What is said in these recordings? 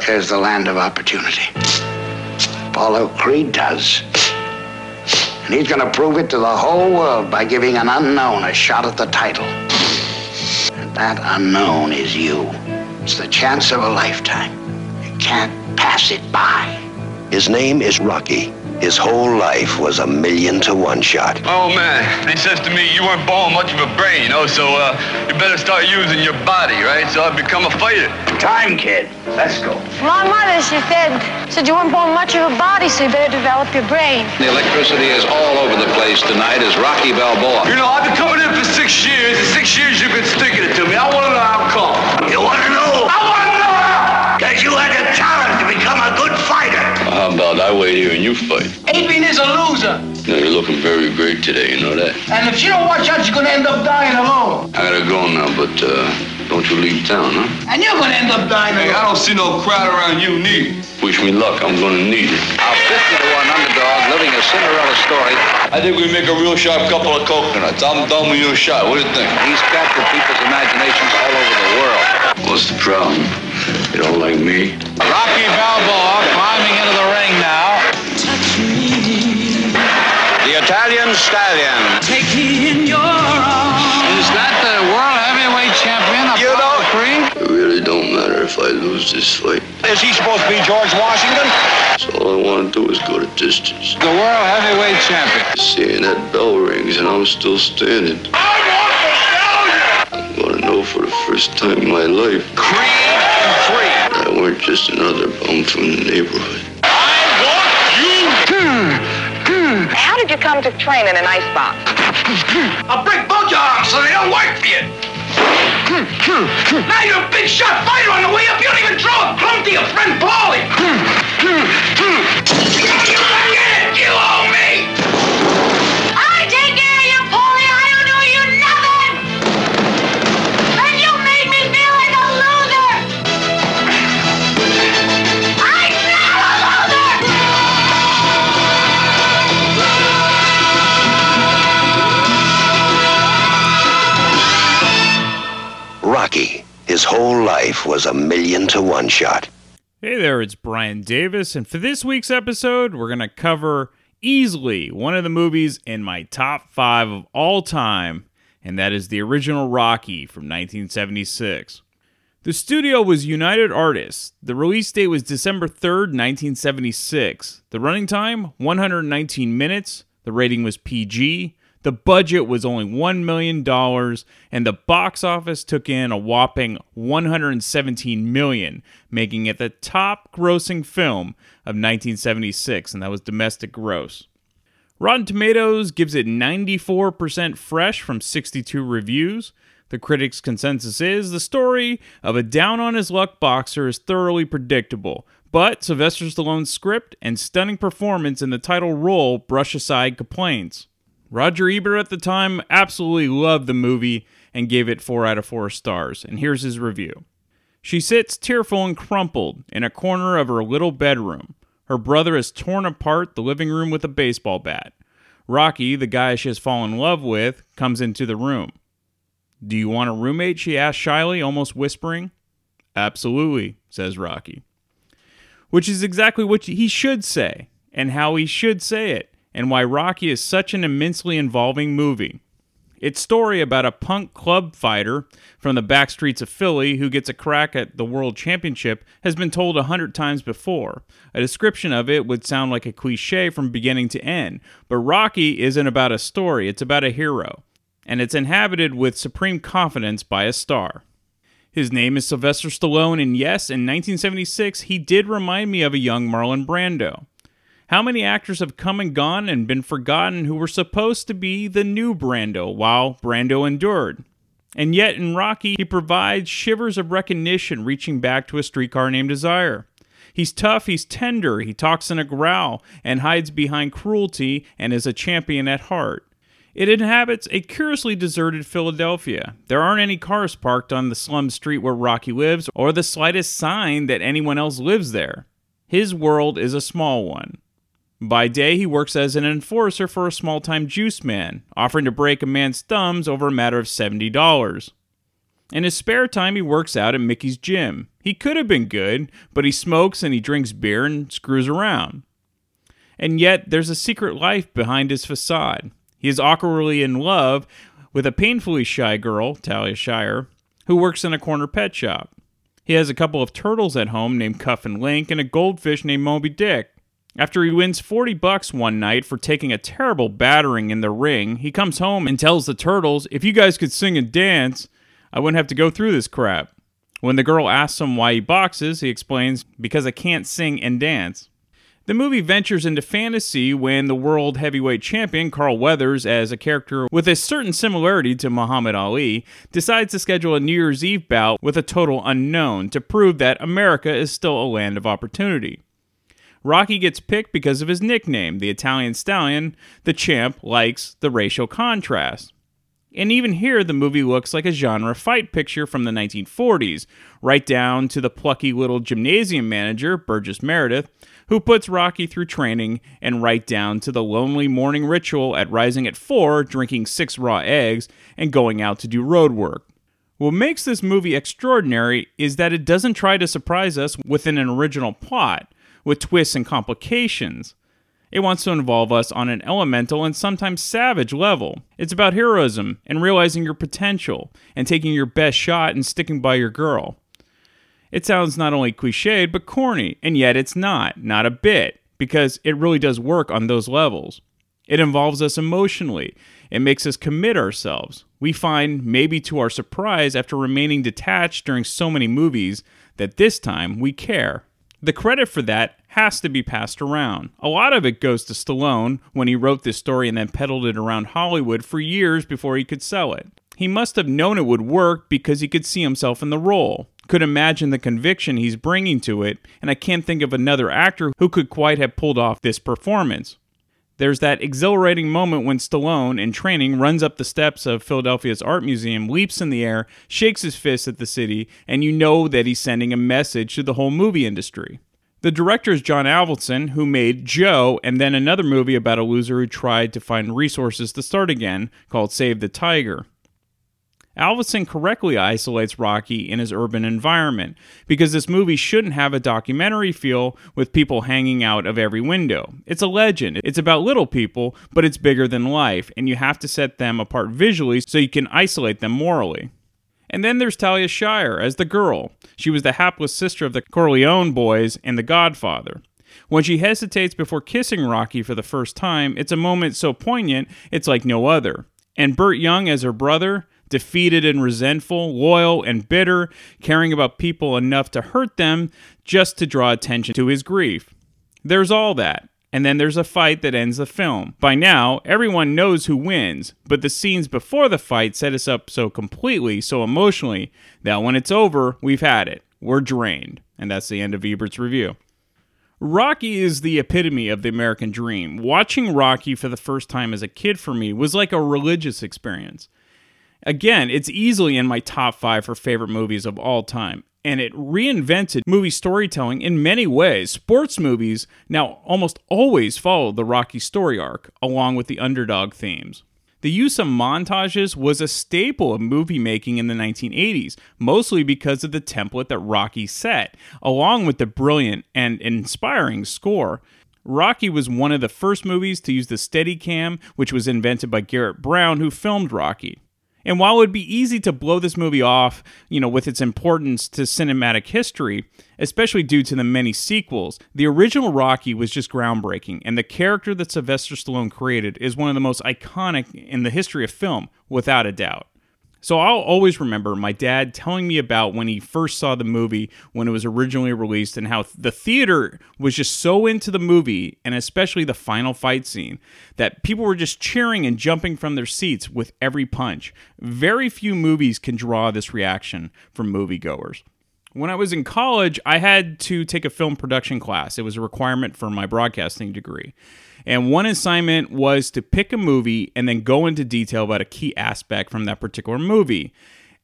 America is the land of opportunity. Apollo Creed does. And he's going to prove it to the whole world by giving an unknown a shot at the title. And that unknown is you. It's the chance of a lifetime. You can't pass it by. His name is Rocky. His whole life was a million to one shot. Oh man, they says to me you weren't born much of a brain, you know, so uh, you better start using your body, right? So I become a fighter. Time, kid. Let's go. My mother, she said, said you weren't born much of a body, so you better develop your brain. The electricity is all over the place tonight as Rocky Balboa. You know, I've been coming in for six years, and six years you've been sticking it to me. I want to know how come. How about I wait here and you fight? Adrian is a loser. Now, you're looking very great today, you know that? And if you don't watch out, you're gonna end up dying alone. I gotta go now, but uh, don't you leave town, huh? And you're gonna end up dying Hey, I don't see no crowd around you neither. Wish me luck, I'm gonna need it. A 50 to 1 underdog living a Cinderella story. I think we make a real sharp couple of coconuts. I'm done with your shot. What do you think? He's captured people's imaginations all over the world. What's the problem? You don't like me? Rocky Balboa climbing into the ring now. The Italian Stallion. Taking your arm. Is that the world heavyweight champion? You know, Creed? It really don't matter if I lose this fight. Is he supposed to be George Washington? So all I want to do is go to distance. The world heavyweight champion. Seeing that bell rings and I'm still standing. I'm gonna know for the first time in my life Creed and free. I just another bum from the neighborhood. I want you! How did you come to train in an icebox? I'll break both your arms so they don't work for you. Now you're a big shot fighter on the way up. You don't even throw a crumb to your friend Paulie. You owe me. Rocky. His whole life was a million to one shot. Hey there, it's Brian Davis, and for this week's episode, we're going to cover easily one of the movies in my top five of all time, and that is the original Rocky from 1976. The studio was United Artists. The release date was December 3rd, 1976. The running time, 119 minutes. The rating was PG. The budget was only $1 million, and the box office took in a whopping 117 million, making it the top grossing film of 1976, and that was domestic gross. Rotten Tomatoes gives it 94% fresh from 62 reviews. The critics' consensus is the story of a down on his luck boxer is thoroughly predictable, but Sylvester Stallone's script and stunning performance in the title role brush aside complaints. Roger Ebert at the time absolutely loved the movie and gave it 4 out of 4 stars, and here's his review. She sits tearful and crumpled in a corner of her little bedroom. Her brother has torn apart the living room with a baseball bat. Rocky, the guy she has fallen in love with, comes into the room. Do you want a roommate? she asks shyly, almost whispering. Absolutely, says Rocky. Which is exactly what he should say, and how he should say it, and why Rocky is such an immensely involving movie. Its story about a punk club fighter from the back streets of Philly who gets a crack at the world championship has been told a hundred times before. A description of it would sound like a cliche from beginning to end, but Rocky isn't about a story, it's about a hero, and it's inhabited with supreme confidence by a star. His name is Sylvester Stallone, and yes, in 1976, he did remind me of a young Marlon Brando. How many actors have come and gone and been forgotten who were supposed to be the new Brando while Brando endured? And yet in Rocky, he provides shivers of recognition reaching back to a streetcar named Desire. He's tough, he's tender, he talks in a growl, and hides behind cruelty, and is a champion at heart. It inhabits a curiously deserted Philadelphia. There aren't any cars parked on the slum street where Rocky lives, or the slightest sign that anyone else lives there. His world is a small one. By day, he works as an enforcer for a small time juice man, offering to break a man's thumbs over a matter of $70. In his spare time, he works out at Mickey's gym. He could have been good, but he smokes and he drinks beer and screws around. And yet, there's a secret life behind his facade. He is awkwardly in love with a painfully shy girl, Talia Shire, who works in a corner pet shop. He has a couple of turtles at home named Cuff and Link and a goldfish named Moby Dick. After he wins 40 bucks one night for taking a terrible battering in the ring, he comes home and tells the turtles, If you guys could sing and dance, I wouldn't have to go through this crap. When the girl asks him why he boxes, he explains, Because I can't sing and dance. The movie ventures into fantasy when the world heavyweight champion, Carl Weathers, as a character with a certain similarity to Muhammad Ali, decides to schedule a New Year's Eve bout with a total unknown to prove that America is still a land of opportunity. Rocky gets picked because of his nickname, the Italian Stallion. The champ likes the racial contrast. And even here, the movie looks like a genre fight picture from the 1940s, right down to the plucky little gymnasium manager, Burgess Meredith, who puts Rocky through training, and right down to the lonely morning ritual at rising at 4, drinking six raw eggs, and going out to do road work. What makes this movie extraordinary is that it doesn't try to surprise us within an original plot, with twists and complications. It wants to involve us on an elemental and sometimes savage level. It's about heroism and realizing your potential and taking your best shot and sticking by your girl. It sounds not only cliched, but corny, and yet it's not, not a bit, because it really does work on those levels. It involves us emotionally. It makes us commit ourselves. We find, maybe to our surprise, after remaining detached during so many movies, that this time we care. The credit for that has to be passed around. A lot of it goes to Stallone when he wrote this story and then peddled it around Hollywood for years before he could sell it. He must have known it would work because he could see himself in the role, could imagine the conviction he's bringing to it, and I can't think of another actor who could quite have pulled off this performance. There's that exhilarating moment when Stallone, in training, runs up the steps of Philadelphia's art museum, leaps in the air, shakes his fist at the city, and you know that he's sending a message to the whole movie industry. The director is John Avildsen, who made Joe and then another movie about a loser who tried to find resources to start again called Save the Tiger. Avildsen correctly isolates Rocky in his urban environment because this movie shouldn't have a documentary feel with people hanging out of every window. It's a legend. It's about little people, but it's bigger than life, and you have to set them apart visually so you can isolate them morally. And then there's Talia Shire as the girl. She was the hapless sister of the Corleone boys and the Godfather. When she hesitates before kissing Rocky for the first time, it's a moment so poignant, it's like no other. And Burt Young as her brother, defeated and resentful, loyal and bitter, caring about people enough to hurt them just to draw attention to his grief. There's all that. And then there's a fight that ends the film. By now, everyone knows who wins, but the scenes before the fight set us up so completely, so emotionally, that when it's over, we've had it. We're drained. And that's the end of Ebert's review. Rocky is the epitome of the American dream. Watching Rocky for the first time as a kid for me was like a religious experience. Again, it's easily in my top five for favorite movies of all time, and it reinvented movie storytelling in many ways. Sports movies now almost always follow the Rocky story arc, along with the underdog themes. The use of montages was a staple of movie making in the 1980s, mostly because of the template that Rocky set, along with the brilliant and inspiring score. Rocky was one of the first movies to use the Steadicam, which was invented by Garrett Brown, who filmed Rocky. And while it would be easy to blow this movie off, you know, with its importance to cinematic history, especially due to the many sequels, the original Rocky was just groundbreaking, and the character that Sylvester Stallone created is one of the most iconic in the history of film, without a doubt. So I'll always remember my dad telling me about when he first saw the movie when it was originally released and how the theater was just so into the movie and especially the final fight scene that people were just cheering and jumping from their seats with every punch. Very few movies can draw this reaction from moviegoers. When I was in college, I had to take a film production class. It was a requirement for my broadcasting degree. And one assignment was to pick a movie and then go into detail about a key aspect from that particular movie.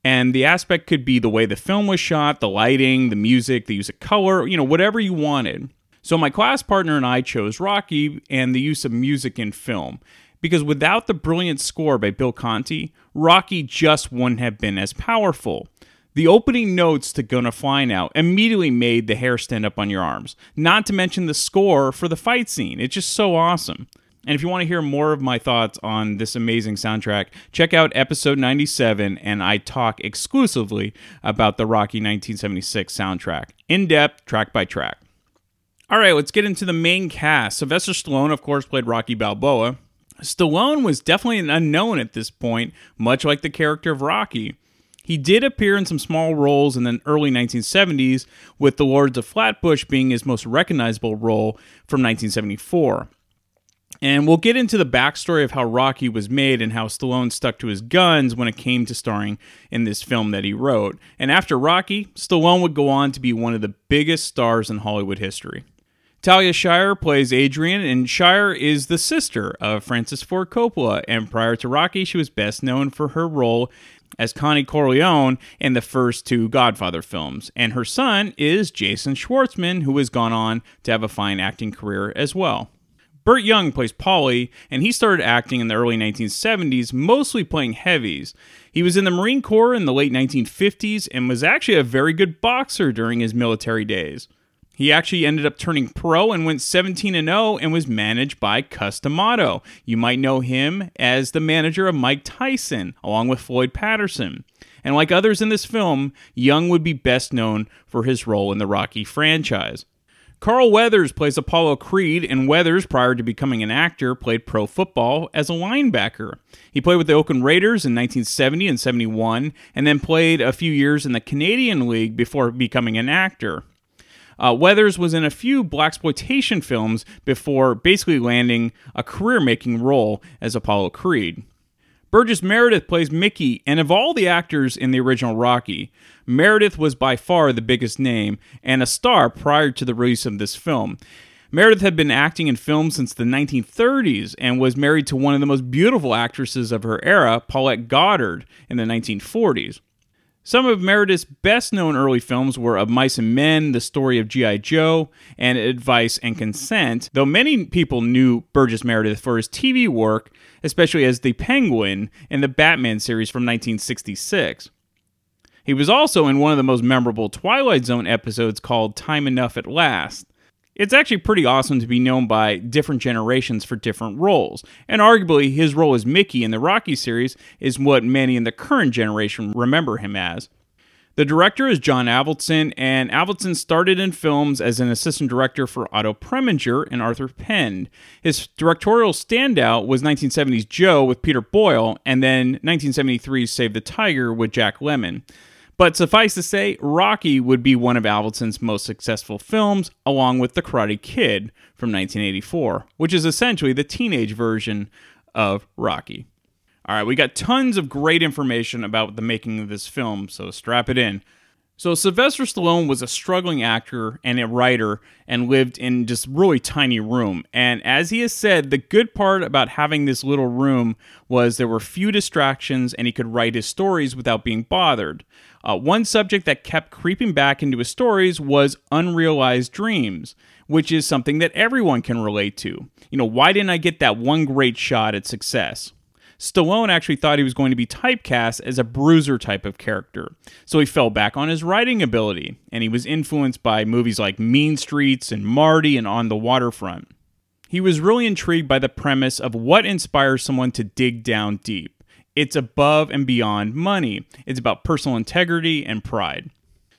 And the aspect could be the way the film was shot, the lighting, the music, the use of color, you know, whatever you wanted. So my class partner and I chose Rocky and the use of music in film. Because without the brilliant score by Bill Conti, Rocky just wouldn't have been as powerful. The opening notes to Gonna Fly Now immediately made the hair stand up on your arms, not to mention the score for the fight scene. It's just so awesome. And if you want to hear more of my thoughts on this amazing soundtrack, check out episode 97, and I talk exclusively about the Rocky 1976 soundtrack, in depth, track by track. All right, let's get into the main cast. Sylvester Stallone, of course, played Rocky Balboa. Stallone was definitely an unknown at this point, much like the character of Rocky. He did appear in some small roles in the early 1970s, with The Lords of Flatbush being his most recognizable role from 1974. And we'll get into the backstory of how Rocky was made and how Stallone stuck to his guns when it came to starring in this film that he wrote. And after Rocky, Stallone would go on to be one of the biggest stars in Hollywood history. Talia Shire plays Adrian, and Shire is the sister of Francis Ford Coppola. And prior to Rocky, she was best known for her role as Connie Corleone in the first two Godfather films. And her son is Jason Schwartzman, who has gone on to have a fine acting career as well. Burt Young plays Paulie, and he started acting in the early 1970s, mostly playing heavies. He was in the Marine Corps in the late 1950s and was actually a very good boxer during his military days. He actually ended up turning pro and went 17 and 0 and was managed by Cus D'Amato. You might know him as the manager of Mike Tyson, along with Floyd Patterson. And like others in this film, Young would be best known for his role in the Rocky franchise. Carl Weathers plays Apollo Creed, and Weathers, prior to becoming an actor, played pro football as a linebacker. He played with the Oakland Raiders in 1970 and 71, and then played a few years in the Canadian League before becoming an actor. Uh, Weathers was in a few blaxploitation films before basically landing a career-making role as Apollo Creed. Burgess Meredith plays Mickey, and of all the actors in the original Rocky, Meredith was by far the biggest name and a star prior to the release of this film. Meredith had been acting in films since the 1930s and was married to one of the most beautiful actresses of her era, Paulette Goddard, in the 1940s. Some of Meredith's best known early films were Of Mice and Men, The Story of G.I. Joe, and Advice and Consent, though many people knew Burgess Meredith for his TV work, especially as the Penguin in the Batman series from 1966. He was also in one of the most memorable Twilight Zone episodes called Time Enough at Last. It's actually pretty awesome to be known by different generations for different roles, and arguably his role as Mickey in the Rocky series is what many in the current generation remember him as. The director is John Avildsen, and Avildsen started in films as an assistant director for Otto Preminger and Arthur Penn. His directorial standout was 1970's Joe with Peter Boyle, and then 1973's Save the Tiger with Jack Lemmon. But suffice to say, Rocky would be one of Avildsen's most successful films, along with The Karate Kid from 1984, which is essentially the teenage version of Rocky. All right, we got tons of great information about the making of this film, so strap it in. So Sylvester Stallone was a struggling actor and a writer and lived in just really tiny room. And as he has said, the good part about having this little room was there were few distractions and he could write his stories without being bothered. Uh, one subject that kept creeping back into his stories was unrealized dreams, which is something that everyone can relate to. You know, why didn't I get that one great shot at success? Stallone actually thought he was going to be typecast as a bruiser type of character, so he fell back on his writing ability, and he was influenced by movies like Mean Streets and Marty and On the Waterfront. He was really intrigued by the premise of what inspires someone to dig down deep. It's above and beyond money, it's about personal integrity and pride.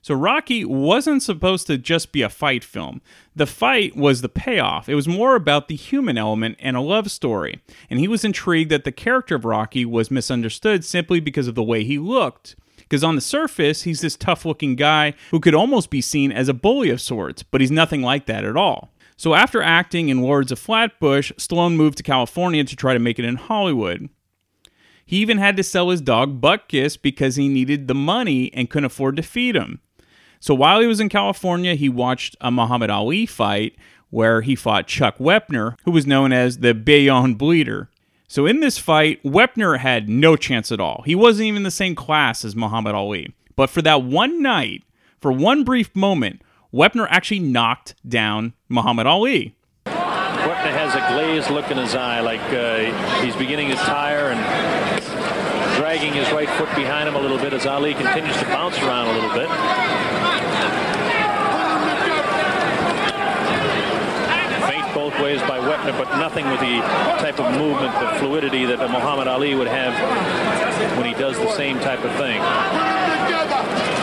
So Rocky wasn't supposed to just be a fight film. The fight was the payoff. It was more about the human element and a love story. And he was intrigued that the character of Rocky was misunderstood simply because of the way he looked. Because on the surface, he's this tough looking guy who could almost be seen as a bully of sorts, but he's nothing like that at all. So after acting in Lords of Flatbush, Stallone moved to California to try to make it in Hollywood. He even had to sell his dog Butkus because he needed the money and couldn't afford to feed him. So while he was in California, he watched a Muhammad Ali fight where he fought Chuck Wepner, who was known as the Bayonne Bleeder. So in this fight, Wepner had no chance at all. He wasn't even the same class as Muhammad Ali. But for that one night, for one brief moment, Wepner actually knocked down Muhammad Ali. Wepner has a glazed look in his eye, like uh, he's beginning to tire and dragging his right foot behind him a little bit as Ali continues to bounce around a little bit. Feint both ways by Wepner, but nothing with the type of movement, the fluidity that Muhammad Ali would have when he does the same type of thing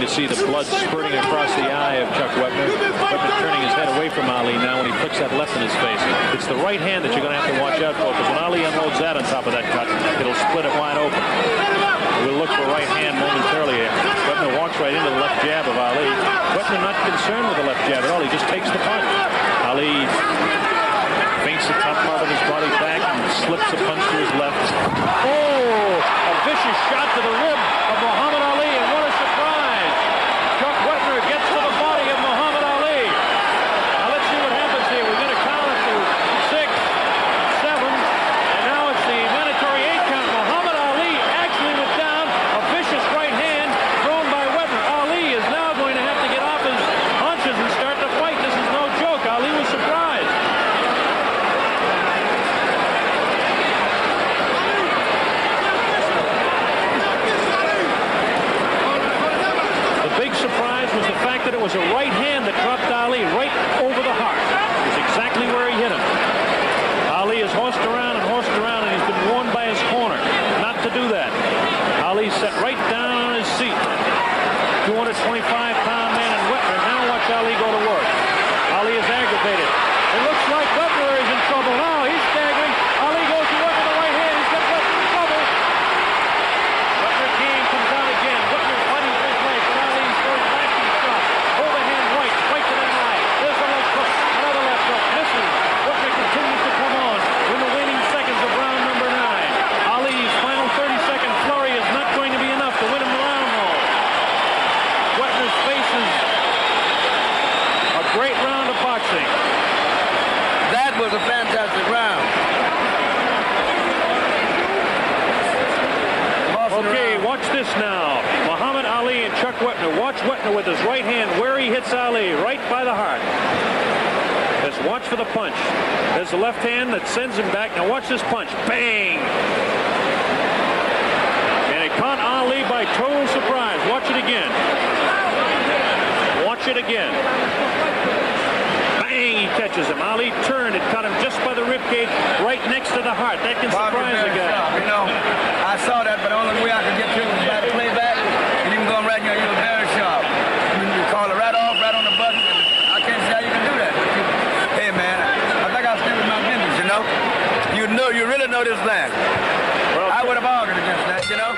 to see the blood spurting across the eye of Chuck Wepner. Wepner turning his head away from Ali now when he puts that left in his face. It's the right hand that you're going to have to watch out for because when Ali unloads that on top of that cut, it'll split it wide open. We'll look for right hand momentarily. Wepner walks right into the left jab of Ali. Wepner not concerned with the left jab at all. He just takes the punch. Ali feints the top part of his body back and slips a punch to his left. Oh, a vicious shot to the rib of Muhammad Ali. was with his right hand where he hits Ali, right by the heart. Just watch for the punch. There's the left hand that sends him back. Now watch this punch. Bang! And it caught Ali by total surprise. Watch it again. Watch it again. Bang! He catches him. Ali turned. It caught him just by the rib cage, right next to the heart. That can Bob, surprise a guy. Uh, you know, I saw that, but the only way I could get to was by the playback. And even going right now, you were very sharp. You, you call it right off, right on the button. And I can't see how you can do that. But you, hey, man, I think I'll stay with my business, you know? You know, you really know this man. I would have argued against that, you know?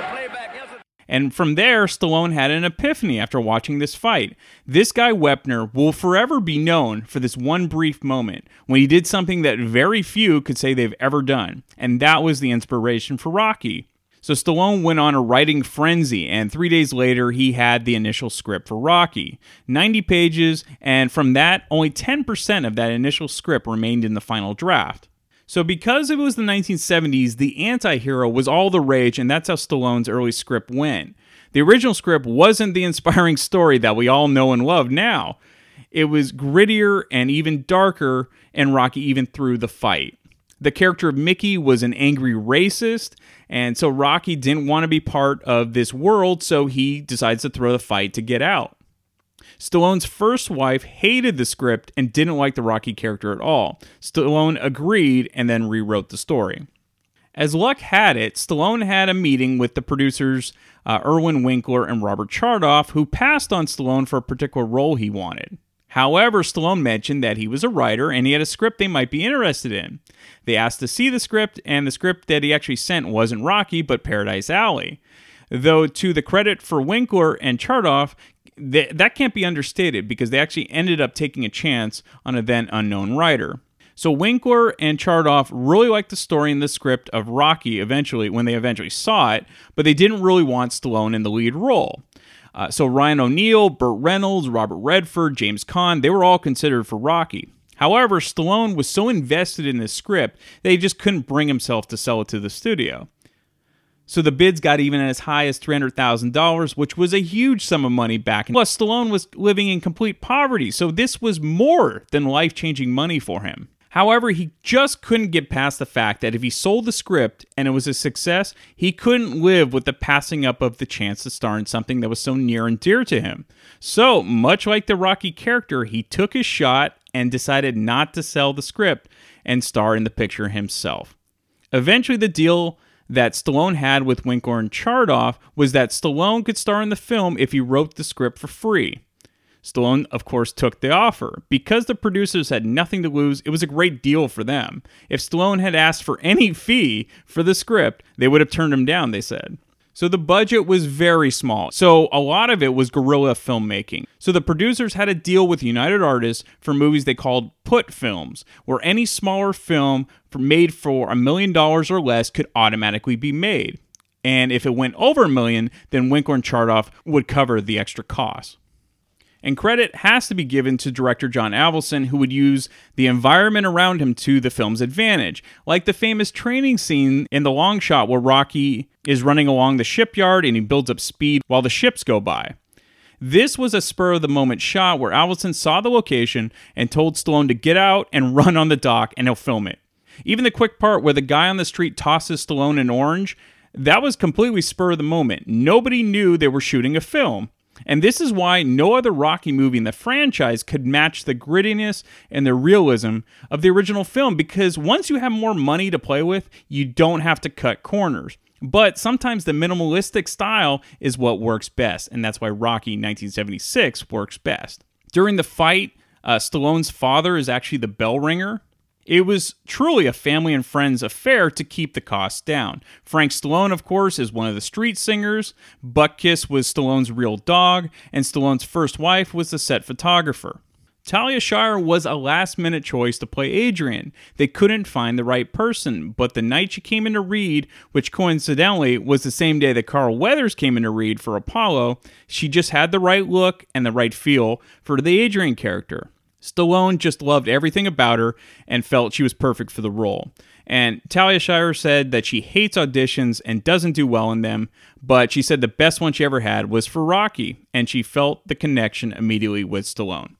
The playback, yes, sir. And from there, Stallone had an epiphany after watching this fight. This guy, Wepner, will forever be known for this one brief moment when he did something that very few could say they've ever done. And that was the inspiration for Rocky. So Stallone went on a writing frenzy, and three days later, he had the initial script for Rocky 90 pages, and from that, only 10% of that initial script remained in the final draft. So, because it was the 1970s, the anti hero was all the rage, and that's how Stallone's early script went. The original script wasn't the inspiring story that we all know and love now. It was grittier and even darker, and Rocky even threw the fight. The character of Mickey was an angry racist, and so Rocky didn't want to be part of this world, so he decides to throw the fight to get out. Stallone's first wife hated the script and didn't like the Rocky character at all. Stallone agreed and then rewrote the story. As luck had it, Stallone had a meeting with the producers uh, Irwin Winkler and Robert Chartoff, who passed on Stallone for a particular role he wanted. However, Stallone mentioned that he was a writer and he had a script they might be interested in. They asked to see the script, and the script that he actually sent wasn't Rocky, but Paradise Alley. Though, to the credit for Winkler and Chartoff, th- that can't be understated because they actually ended up taking a chance on a then unknown writer. So Winkler and Chartoff really liked the story and the script of Rocky eventually when they eventually saw it, but they didn't really want Stallone in the lead role. Uh, so Ryan O'Neal, Burt Reynolds, Robert Redford, James Caan, they were all considered for Rocky. However, Stallone was so invested in this script that he just couldn't bring himself to sell it to the studio. So the bids got even as high as $300,000, which was a huge sum of money back. Plus, Stallone was living in complete poverty, so this was more than life changing money for him. However, he just couldn't get past the fact that if he sold the script and it was a success, he couldn't live with the passing up of the chance to star in something that was so near and dear to him. So, much like the Rocky character, he took his shot and decided not to sell the script and star in the picture himself. Eventually, the deal that Stallone had with Winkler and Chartoff was that Stallone could star in the film if he wrote the script for free. Stallone, of course, took the offer. Because the producers had nothing to lose, it was a great deal for them. If Stallone had asked for any fee for the script, they would have turned him down, they said. So the budget was very small. So a lot of it was guerrilla filmmaking. So the producers had a deal with United Artists for movies they called put films, where any smaller film made for a million dollars or less could automatically be made. And if it went over a million, then Winkler and Chartoff would cover the extra costs. And credit has to be given to director John Avildsen, who would use the environment around him to the film's advantage, like the famous training scene in the long shot where Rocky is running along the shipyard and he builds up speed while the ships go by. This was a spur of the moment shot where Avildsen saw the location and told Stallone to get out and run on the dock and he'll film it. Even the quick part where the guy on the street tosses Stallone an orange, that was completely spur of the moment. Nobody knew they were shooting a film. And this is why no other Rocky movie in the franchise could match the grittiness and the realism of the original film because once you have more money to play with, you don't have to cut corners. But sometimes the minimalistic style is what works best, and that's why Rocky 1976 works best. During the fight, uh, Stallone's father is actually the bell ringer, it was truly a family and friends affair to keep the costs down. Frank Stallone, of course, is one of the street singers. Butkus was Stallone's real dog, and Stallone's first wife was the set photographer. Talia Shire was a last minute choice to play Adrian. They couldn't find the right person, but the night she came in to read, which coincidentally was the same day that Carl Weathers came in to read for Apollo, she just had the right look and the right feel for the Adrian character. Stallone just loved everything about her and felt she was perfect for the role. And Talia Shire said that she hates auditions and doesn't do well in them, but she said the best one she ever had was for Rocky, and she felt the connection immediately with Stallone.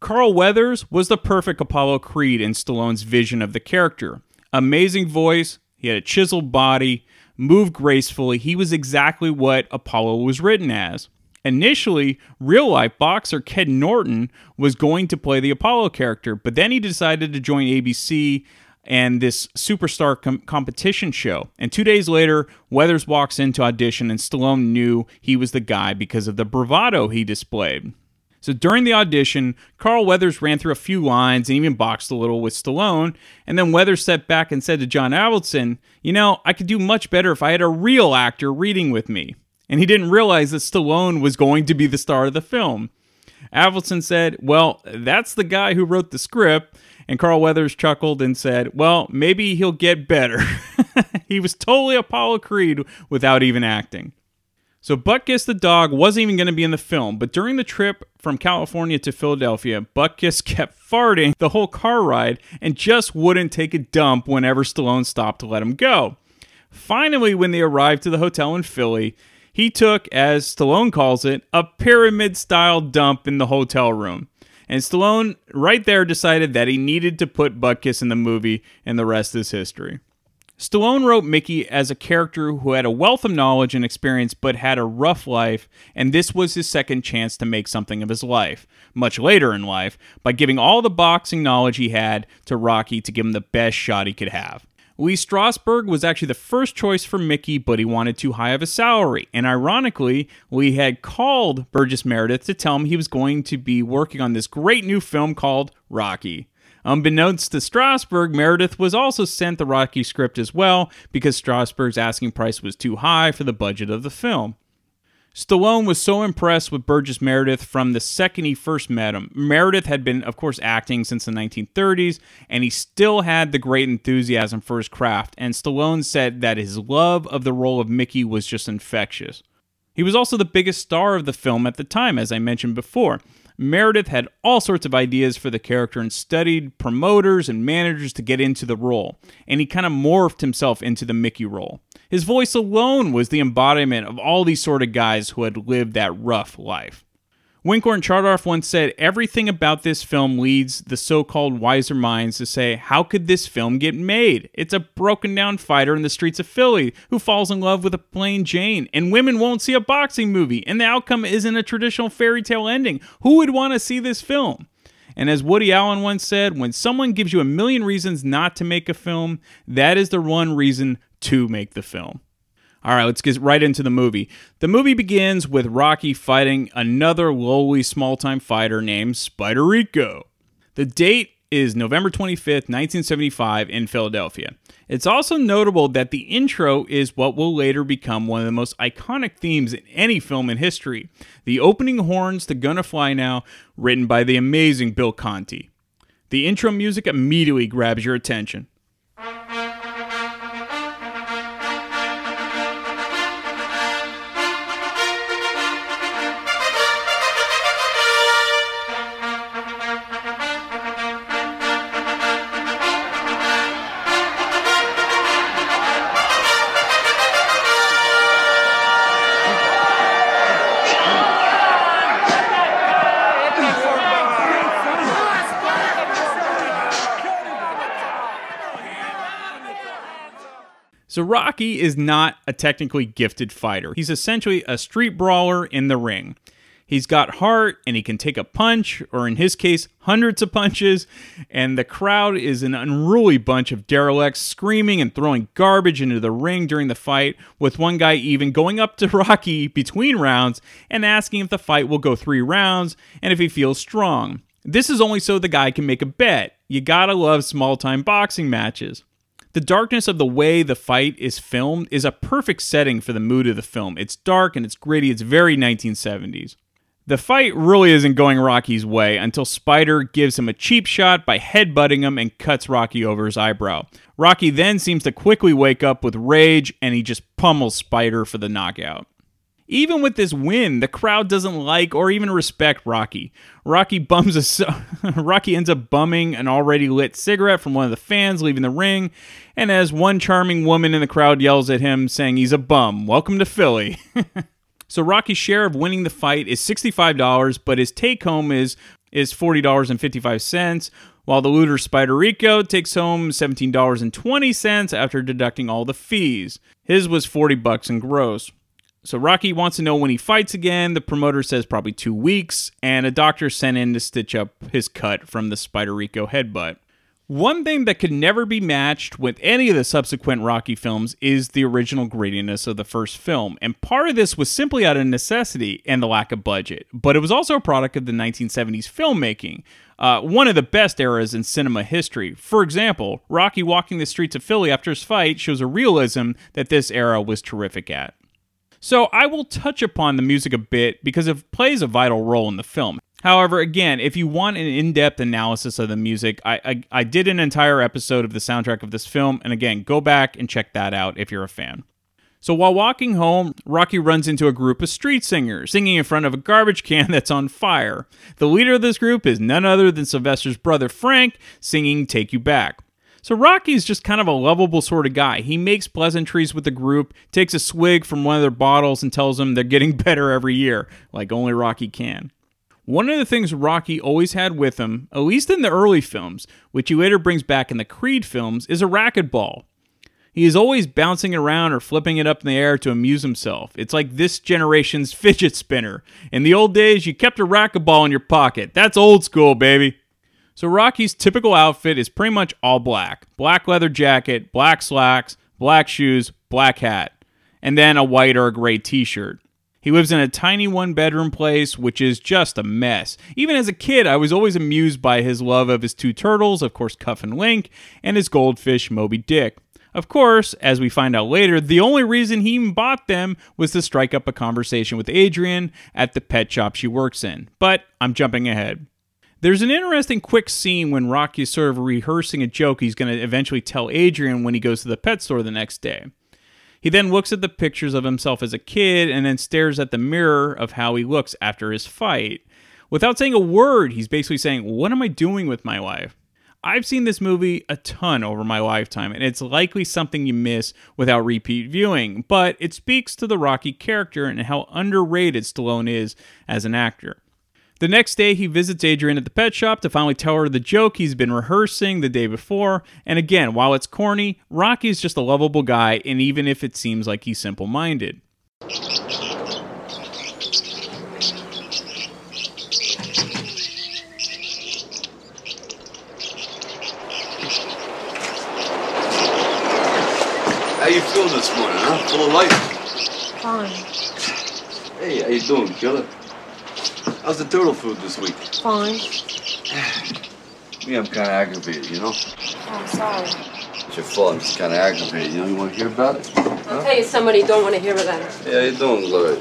Carl Weathers was the perfect Apollo Creed in Stallone's vision of the character. Amazing voice, he had a chiseled body, moved gracefully, he was exactly what Apollo was written as. Initially, real life boxer Ken Norton was going to play the Apollo character, but then he decided to join ABC and this superstar com- competition show. And two days later, Weathers walks into audition, and Stallone knew he was the guy because of the bravado he displayed. So during the audition, Carl Weathers ran through a few lines and even boxed a little with Stallone. And then Weathers stepped back and said to John Avildsen, You know, I could do much better if I had a real actor reading with me and he didn't realize that Stallone was going to be the star of the film. Avildsen said, Well, that's the guy who wrote the script. And Carl Weathers chuckled and said, Well, maybe he'll get better. he was totally Apollo Creed without even acting. So Butkus the dog wasn't even going to be in the film, but during the trip from California to Philadelphia, Butkus kept farting the whole car ride and just wouldn't take a dump whenever Stallone stopped to let him go. Finally, when they arrived to the hotel in Philly, he took, as Stallone calls it, a pyramid style dump in the hotel room. And Stallone, right there, decided that he needed to put Butkus in the movie, and the rest is history. Stallone wrote Mickey as a character who had a wealth of knowledge and experience but had a rough life, and this was his second chance to make something of his life, much later in life, by giving all the boxing knowledge he had to Rocky to give him the best shot he could have. Lee Strasberg was actually the first choice for Mickey, but he wanted too high of a salary. And ironically, Lee had called Burgess Meredith to tell him he was going to be working on this great new film called Rocky. Unbeknownst to Strasberg, Meredith was also sent the Rocky script as well because Strasberg's asking price was too high for the budget of the film. Stallone was so impressed with Burgess Meredith from the second he first met him. Meredith had been, of course, acting since the 1930s, and he still had the great enthusiasm for his craft. And Stallone said that his love of the role of Mickey was just infectious. He was also the biggest star of the film at the time, as I mentioned before. Meredith had all sorts of ideas for the character and studied promoters and managers to get into the role, and he kind of morphed himself into the Mickey role. His voice alone was the embodiment of all these sort of guys who had lived that rough life. Winkler and Chartoff once said everything about this film leads the so called wiser minds to say, How could this film get made? It's a broken down fighter in the streets of Philly who falls in love with a plain Jane, and women won't see a boxing movie, and the outcome isn't a traditional fairy tale ending. Who would want to see this film? And as Woody Allen once said, when someone gives you a million reasons not to make a film, that is the one reason to make the film. All right, let's get right into the movie. The movie begins with Rocky fighting another lowly small time fighter named Spider Rico. The date is November 25th, 1975, in Philadelphia. It's also notable that the intro is what will later become one of the most iconic themes in any film in history the opening horns to Gonna Fly Now, written by the amazing Bill Conti. The intro music immediately grabs your attention. So Rocky is not a technically gifted fighter. He's essentially a street brawler in the ring. He's got heart and he can take a punch, or in his case, hundreds of punches, and the crowd is an unruly bunch of derelicts screaming and throwing garbage into the ring during the fight, with one guy even going up to Rocky between rounds and asking if the fight will go three rounds and if he feels strong. This is only so the guy can make a bet. You gotta love small time boxing matches. The darkness of the way the fight is filmed is a perfect setting for the mood of the film. It's dark and it's gritty, it's very 1970s. The fight really isn't going Rocky's way until Spider gives him a cheap shot by headbutting him and cuts Rocky over his eyebrow. Rocky then seems to quickly wake up with rage and he just pummels Spider for the knockout. Even with this win, the crowd doesn't like or even respect Rocky. Rocky bums a Rocky ends up bumming an already lit cigarette from one of the fans leaving the ring, and as one charming woman in the crowd yells at him saying he's a bum, welcome to Philly. so Rocky's share of winning the fight is $65, but his take home is is $40.55, while the looter Spider Rico takes home $17.20 after deducting all the fees. His was 40 bucks in gross. So Rocky wants to know when he fights again. The promoter says probably two weeks, and a doctor sent in to stitch up his cut from the Spider Rico headbutt. One thing that could never be matched with any of the subsequent Rocky films is the original grittiness of the first film, and part of this was simply out of necessity and the lack of budget, but it was also a product of the 1970s filmmaking, uh, one of the best eras in cinema history. For example, Rocky walking the streets of Philly after his fight shows a realism that this era was terrific at. So I will touch upon the music a bit because it plays a vital role in the film. However, again, if you want an in depth analysis of the music, I, I, I, did an entire episode of the soundtrack of this film, and again, go back and check that out if you're a fan. So while walking home, Rocky runs into a group of street singers singing in front of a garbage can that's on fire. The leader of this group is none other than Sylvester's brother Frank singing Take You Back. So Rocky's just kind of a lovable sort of guy. He makes pleasantries with the group, takes a swig from one of their bottles, and tells them they're getting better every year, like only Rocky can. One of the things Rocky always had with him, at least in the early films, which he later brings back in the Creed films, is a racquetball. He is always bouncing it around or flipping it up in the air to amuse himself. It's like this generation's fidget spinner. In the old days, you kept a racquetball in your pocket. That's old school, baby. So Rocky's typical outfit is pretty much all black black leather jacket, black slacks, black shoes, black hat, and then a white or a gray t shirt. He lives in a tiny one bedroom place, which is just a mess. Even as a kid, I was always amused by his love of his two turtles, of course, Cuff and Link, and his goldfish, Moby Dick. Of course, as we find out later, the only reason he even bought them was to strike up a conversation with Adrian at the pet shop she works in. But I'm jumping ahead. There's an interesting quick scene when Rocky is sort of rehearsing a joke he's going to eventually tell Adrian when he goes to the pet store the next day. He then looks at the pictures of himself as a kid and then stares at the mirror of how he looks after his fight. Without saying a word, he's basically saying, What am I doing with my life? I've seen this movie a ton over my lifetime, and it's likely something you miss without repeat viewing, but it speaks to the Rocky character and how underrated Stallone is as an actor. The next day, he visits Adrian at the pet shop to finally tell her the joke he's been rehearsing the day before. And again, while it's corny, Rocky is just a lovable guy, and even if it seems like he's simple minded. How you feeling this morning, huh? Full of life? Fine. Hey, how you doing, killer? How's the turtle food this week? Fine. Me, I'm kind of aggravated, you know? Oh, I'm sorry. It's your fault. I'm just kind of aggravated. You know, you want to hear about it? I'll tell you somebody you don't want to hear about it. Yeah, you doing, Gloria?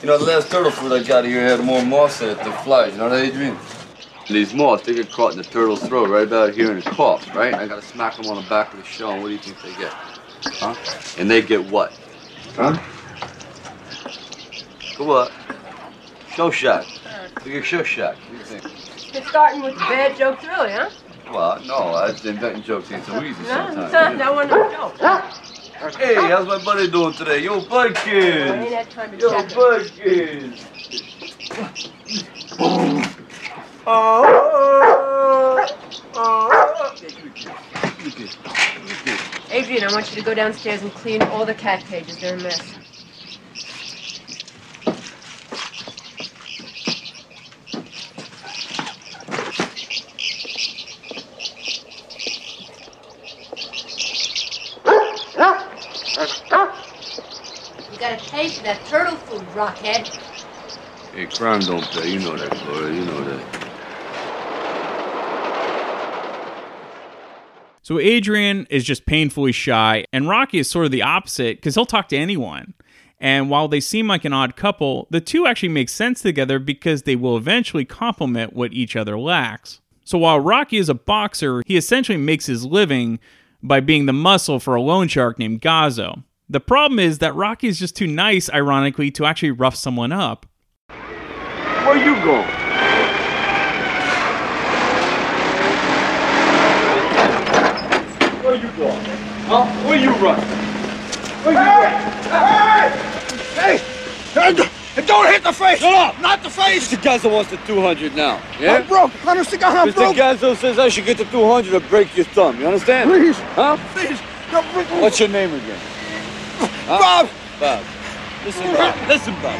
You know, the last turtle food I got here had more moss in it than flies. You know that, Adrian? And these moths, they get caught in the turtle's throat right about here in the cough, right? I gotta smack them on the back of the shell, and what do you think they get? Huh? And they get what? Huh? Go what? Show shot. They get show shot. What do you think? You're starting with the bad jokes early, huh? Well, no, I just inventing jokes ain't so easy No, sometimes. no, that one no joke. Hey, how's my buddy doing today? Yo, I ain't Butkus! had time to Yo, check it. Butkus! Oh, oh, oh, Adrian, I want you to go downstairs and clean all the cat cages. They're a mess. You gotta pay for that turtle food, Rockhead. Hey, crime don't pay. You know that, Gloria. You know that. So Adrian is just painfully shy, and Rocky is sort of the opposite because he'll talk to anyone. And while they seem like an odd couple, the two actually make sense together because they will eventually complement what each other lacks. So while Rocky is a boxer, he essentially makes his living by being the muscle for a loan shark named Gazzo. The problem is that Rocky is just too nice, ironically, to actually rough someone up. Where you going? Where you going? Huh? Where you running? Where you running? Hey! Hey, don't hit the face! Shut up! Not the face! Mr. Gazzo wants the 200 now. Yeah? I'm broke. Honest to God, I'm Mr. broke. Gazzo says I should get the 200 or break your thumb. You understand? Please. Huh? Please. Don't break. What's your name again? Huh? Bob! Bob. Listen, Bob. Listen, Bob.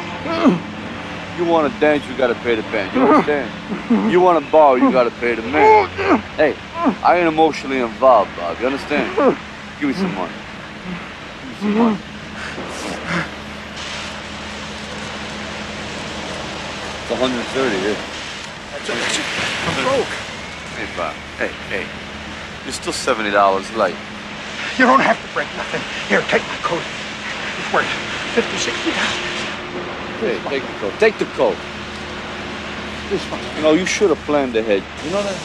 You want to dance, you got to pay the band. You understand? You want to borrow, you got to pay the man. Hey, I ain't emotionally involved, Bob. You understand? Give me some money. Give me some money. It's 130, yeah. I'm broke. Hey, Bob. Hey, hey. You're still $70 late. You don't have to break nothing. Here, take my coat. It's worth 50, 60 dollars. Hey, take the coat. Take the coat. This one. You know, you should have planned ahead. You know that?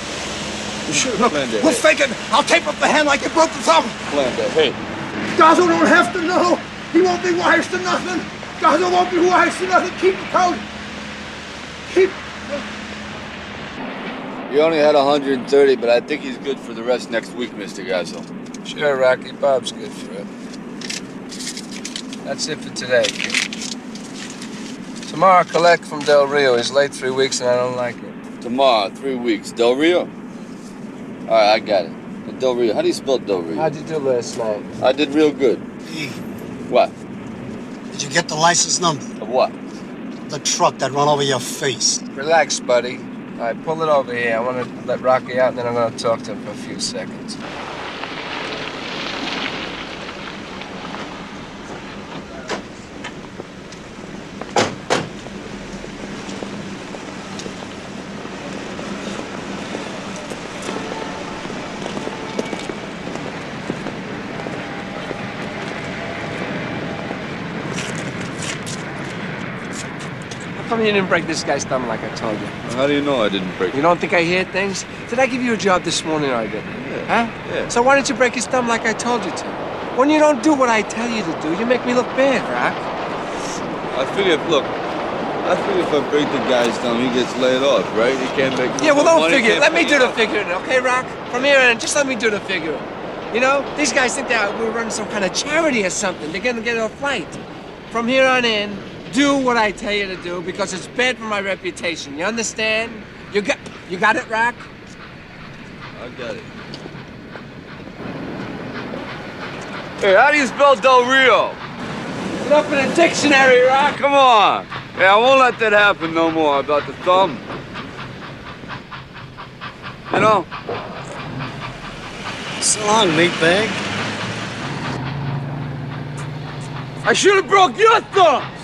You should have Look, planned ahead. we'll fake it. I'll tape up the hand like you broke the thumb. Planned ahead. Hey. Gazzo don't have to know. He won't be wise to nothing. Gazzo won't be wise to nothing. Keep the coat. Keep. You only had 130, but I think he's good for the rest next week, Mr. Gazzo. Sure, Rocky. Bob's good for it. That's it for today. Tomorrow, collect from Del Rio. He's late three weeks, and I don't like it. Tomorrow, three weeks. Del Rio? All right, I got it. Del Rio. How do you spell Del Rio? How'd you do last night? I did real good. What? Did you get the license number? Of what? The truck that run over your face. Relax, buddy. All right, pull it over here. I want to let Rocky out, and then I'm going to talk to him for a few seconds. You didn't break this guy's thumb like I told you? How do you know I didn't break You don't think I hear things? Did I give you a job this morning or I didn't? Huh? Yeah. So why didn't you break his thumb like I told you to? When you don't do what I tell you to do, you make me look bad, Rock. I figure, if, look, I figure if I break the guy's thumb, he gets laid off, right? He can't make. Yeah, well, don't money, figure. can't Let me do the figuring, okay, Rock? From here on, just let me do the figuring. You know, these guys think that we're running some kind of charity or something. They're gonna get a flight. From here on in, do what I tell you to do because it's bad for my reputation. You understand? You got, you got it, Rock? I got it. Hey, how do you spell Del Rio? Look up in a dictionary, Rock. Come on. Hey, I won't let that happen no more about the thumb. You know? So long, meatbag. I should have broke your thumbs.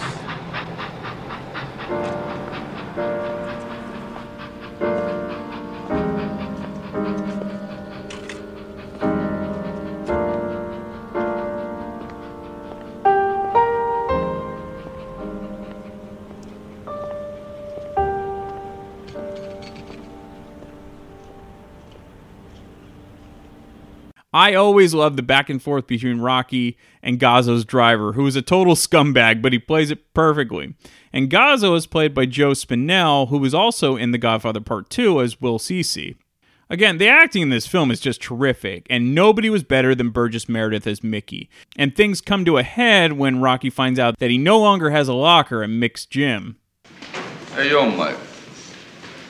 I always love the back and forth between Rocky and Gazzo's driver, who is a total scumbag, but he plays it perfectly. And Gazzo is played by Joe Spinell, who was also in The Godfather Part 2 as Willi Cicci. Again, the acting in this film is just terrific, and nobody was better than Burgess Meredith as Mickey. And things come to a head when Rocky finds out that he no longer has a locker at Mick's gym. Hey, yo, Mike.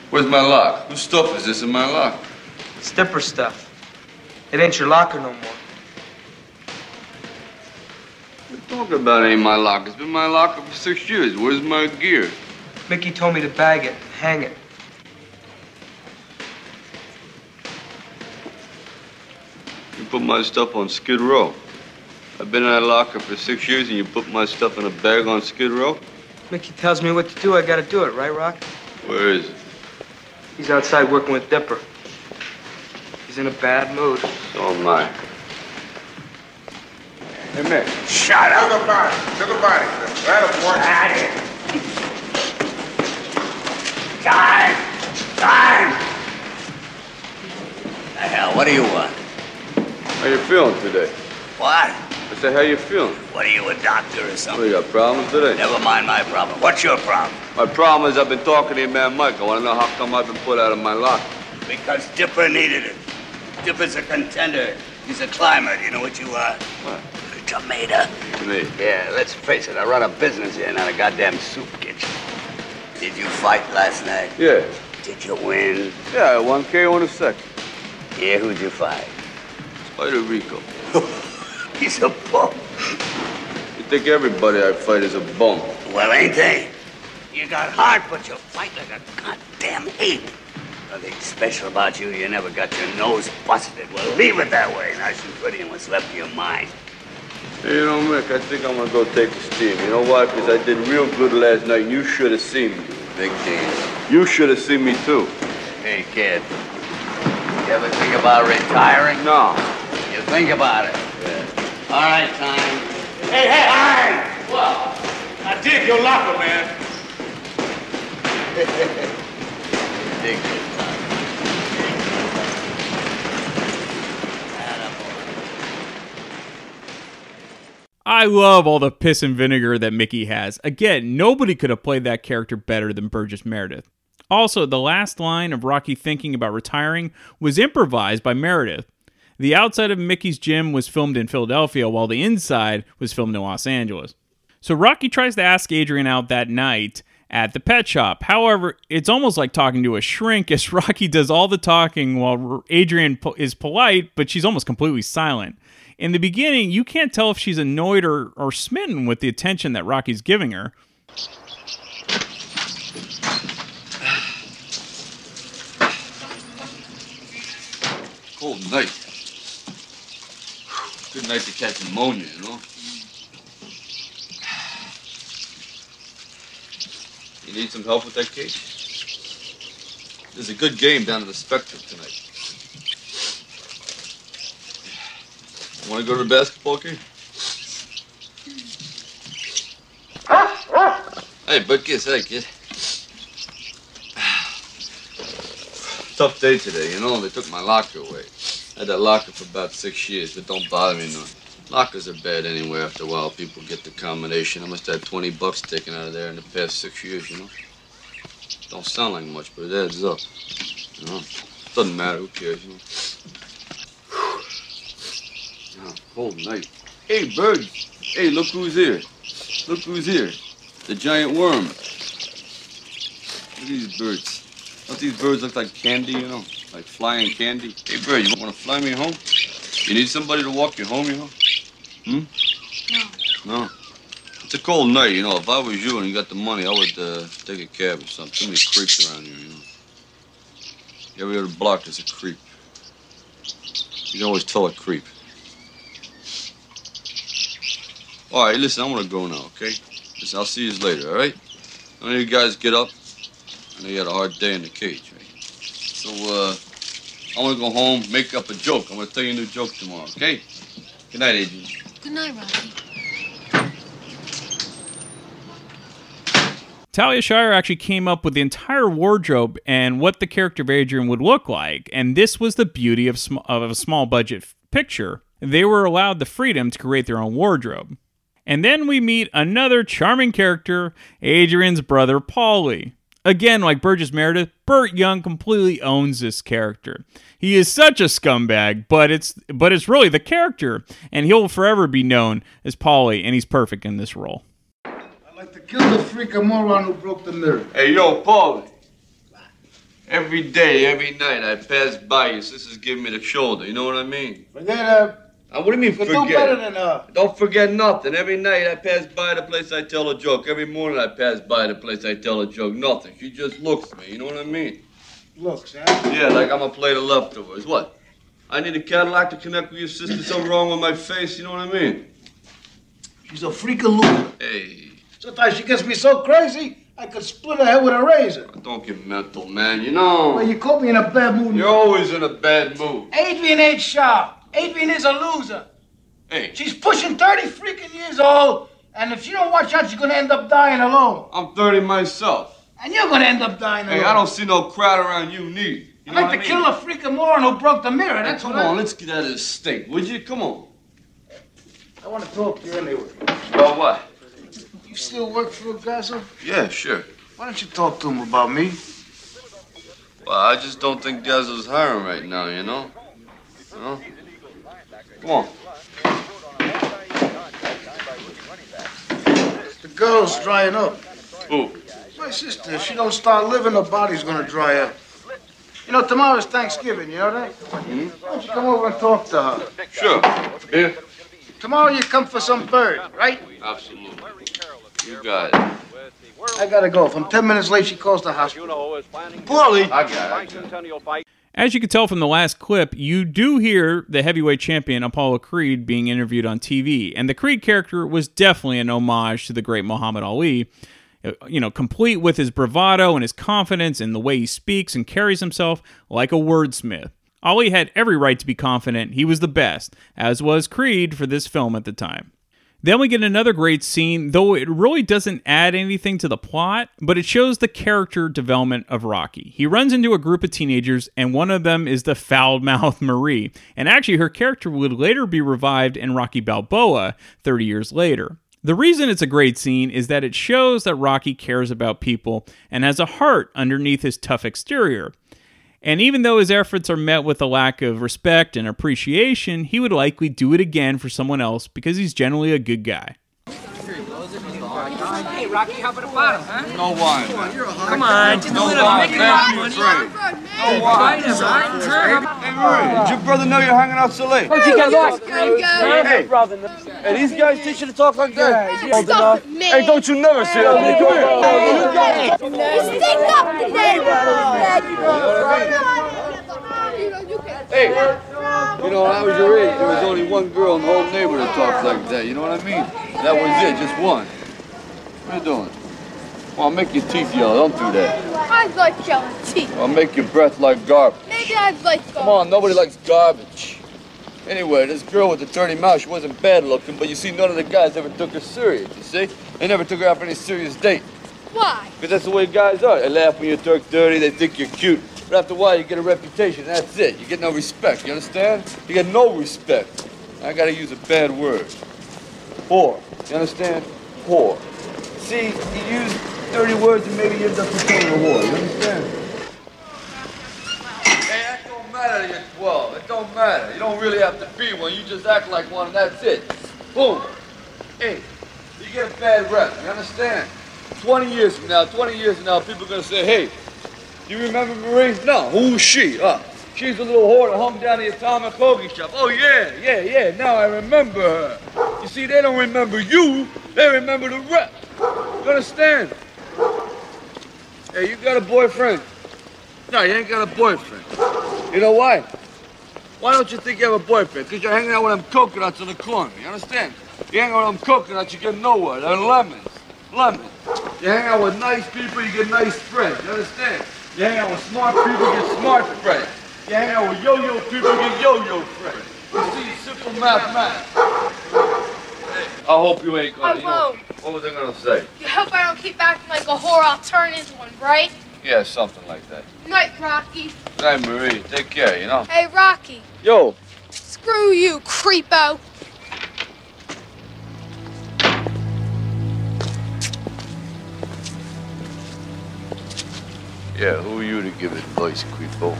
Where's my lock? Whose stuff is this in my lock? It's Dipper stuff. It ain't your locker no more. What you talking about ain't my locker? It's been my locker for six years. Where's my gear? Mickey told me to bag it, hang it. You put my stuff on Skid Row. I've been in that locker for six years and you put my stuff in a bag on Skid Row? Mickey tells me what to do, I gotta do it, right, Rock? Where is it? He's outside working with Dipper. He's in a bad mood. So am I. Hey, Mick. Shut up. Look about it. Look about it. Right up, boy. At it. Time. Time. The hell, what do you want? How you feeling today? What? I said, how you feeling? What are you, a doctor or What, something? you got problems today? Never mind my problem. What's your problem? My problem is I've been talking to your man Mike. I want to know how come I've been put out of my locker. Because Dipper needed it. Dipper's a contender. He's a climber. Do you know what you are? What? A tomato. Me. Yeah, let's face it. I run a business here, not a goddamn soup kitchen. Did you fight last night? Yeah. Did you win? Yeah, I won KO in a second. Yeah, who'd you fight? Spider Rico. He's a bum. You think everybody I fight is a bum? Well, ain't they? You got heart, but you fight like a goddamn ape. Nothing special about you. You never got your nose busted. Well, leave it that way. Nice and pretty and what's left of your mind. Hey, you know, Mick, I think I'm gonna go take a steam. You know why? Because I did real good last night, and you should have seen me. Big deal. You should have seen me, too. Hey, kid. You ever think about retiring? No. You think about it. All right, time. Hey, hey, time! What? I dig your locker, man. I love all the piss and vinegar that Mickey has. Again, nobody could have played that character better than Burgess Meredith. Also, the last line of Rocky thinking about retiring was improvised by Meredith. The outside of Mickey's gym was filmed in Philadelphia, while the inside was filmed in Los Angeles. So Rocky tries to ask Adrian out that night at the pet shop. However, it's almost like talking to a shrink as Rocky does all the talking while Adrian is polite, but she's almost completely silent. In the beginning, you can't tell if she's annoyed or, or smitten with the attention that Rocky's giving her. Cold night. Good night to catch pneumonia, you know? You need some help with that case? There's a good game down in the Spectrum tonight. Want to go to the basketball game? Hey, Butkus, hey, kid. Tough day today, you know. They took my locker away. I had that locker for about six years, but don't bother me none. Lockers are bad anywhere after a while. People get the combination. I must have had 20 bucks taken out of there in the past six years, you know? Don't sound like much, but it adds up. You know? Doesn't matter. Who cares, you know? Cold night. Hey, birds. Hey, look who's here. Look who's here. The giant worm. Look at these birds. Don't these birds look like candy, you know? Like flying candy? Hey, bird, you want to fly me home? You need somebody to walk you home, you know? Hmm? No. No. It's a cold night, you know. If I was you and you got the money, I would uh, take a cab or something. Too many creeps around here, you know. Every other block is a creep. You can always tell a creep. All right, listen, I'm gonna go now, okay? Listen, I'll see you later, all right? I know you guys get up. I know you had a hard day in the cage, right? So, uh, I want to go home, make up a joke. I'm going to tell you a new joke tomorrow, okay? Good night, Adrian. Good night, Rocky. Talia Shire actually came up with the entire wardrobe and what the character of Adrian would look like, and this was the beauty of, sm- of a small budget f- picture. They were allowed the freedom to create their own wardrobe. And then we meet another charming character, Adrian's brother, Paulie. Again, like Burgess Meredith, Burt Young completely owns this character. He is such a scumbag, but it's but it's really the character, and he'll forever be known as Paulie, and he's perfect in this role. I'd like to kill the freak of moron who broke the mirror. Hey, yo, Paulie. Every day, every night, I pass by you. Sister's giving me the shoulder. You know what I mean? Forget her. Uh, what do you mean forget? do better than her. Don't forget nothing. Every night I pass by the place I tell a joke. Every morning I pass by the place I tell a joke. Nothing. She just looks at me. You know what I mean? Looks, huh? Yeah, like I'm a plate of leftovers. What? I need a Cadillac to connect with your sister. Something wrong with my face. You know what I mean? She's a freak of loser. Hey, Sometimes she gets me so crazy, I could split her head with a razor. don't get mental, man. You know. Well, you caught me in a bad mood. You're always in a bad mood. Adrian ain't sharp. Adrian is a loser. Hey. She's pushing 30 freaking years old, and if she don't watch out, she's gonna end up dying alone. I'm 30 myself. And you're gonna end up dying alone. Hey, I don't see no crowd around you need. You I'd know like to I mean? kill the freaking moron who broke the mirror. Hey, come what I- on, let's get out of this stink, would you? Come on. I want to talk to you anyway. About what? You still work for Gazzo? Yeah, sure. Why don't you talk to him about me? Well, I just don't think Gazzo's hiring right now, you know? You know? Come on. The girl's drying up. Who? My sister, if she don't start living, her body's gonna dry up. You know, tomorrow's Thanksgiving, you know that? Hmm? Why don't you come over and talk to her? Sure. Beer? Tomorrow you come for some bird, right? Absolutely. You got it. I gotta go. If I'm 10 minutes late, she calls the hospital. Paulie! I got it. As you can tell from the last clip, you do hear the heavyweight champion Apollo Creed being interviewed on TV, and the Creed character was definitely an homage to the great Muhammad Ali. Uh, You know, complete with his bravado and his confidence and the way he speaks and carries himself like a wordsmith. Ali had every right to be confident he was the best, as was Creed for this film at the time. Then we get another great scene, though it really doesn't add anything to the plot, but it shows the character development of Rocky. He runs into a group of teenagers, and one of them is the foul mouthed Marie. And actually, her character would later be revived in Rocky Balboa 30 years later. The reason it's a great scene is that it shows that Rocky cares about people and has a heart underneath his tough exterior. And even though his efforts are met with a lack of respect and appreciation, he would likely do it again for someone else because he's generally a good guy. Hey, Rocky, how about a bottle, huh? No wine. Come on, just a No little. wine. Make it Thank money. you, Frank. No Right, wine. right, right. Hey, Murray, did your brother know you're hanging out so late? Where'd you get lost? Hey, brother. Hey, these guys teach you to talk like that? Old enough. Hey, don't you never say that to me. Come here. You stink up the Hey, you know, when I was your age, there was only one girl in the whole neighborhood that talked like that. You know what I mean? That was it, just one. What are you doing? Well, I'll make your teeth yellow. Don't do that. I like yellow teeth. I'll make your breath like garbage. Maybe I'd like garbage. Come on, nobody likes garbage. Anyway, this girl with the dirty mouth, she wasn't bad looking, but you see, none of the guys ever took her serious, you see? They never took her out for any serious date. Why? Because that's the way guys are. They laugh when you talk dirty, they think you're cute. But after a while, you get a reputation, that's it. You get no respect, you understand? You get no respect. I gotta use a bad word. Whore. You understand? Whore. See, you use dirty words and maybe you end up becoming a whore. You understand? Hey, that don't matter you're 12. It don't matter. You don't really have to be one. You just act like one and that's it. Boom. Hey, you get a bad rep. You understand? 20 years from now, 20 years from now, people are gonna say, hey, you remember Marie? No, who's she? Uh, she's a little whore that hung down the atomic hoagie shop. Oh, yeah, yeah, yeah, now I remember her. You see, they don't remember you, they remember the rep. You understand? Hey, you got a boyfriend? No, you ain't got a boyfriend. You know why? Why don't you think you have a boyfriend? Because you're hanging out with them coconuts in the corner. You understand? You hang out with them coconuts, you get nowhere. They're lemons. Lemons. You hang out with nice people, you get nice friends. You understand? You hang out with smart people, you get smart friends. You hang out with yo-yo people, get yo-yo friends. You see, simple mathematics. Hey, I hope you ain't gonna. I you know- won't. what was I gonna say? You hope I don't keep acting like a whore. I'll turn into one, right? Yeah, something like that. Night, Rocky. Hey, Marie, take care, you know? Hey, Rocky. Yo, Screw you, creepo. Yeah, who are you to give advice, creepo?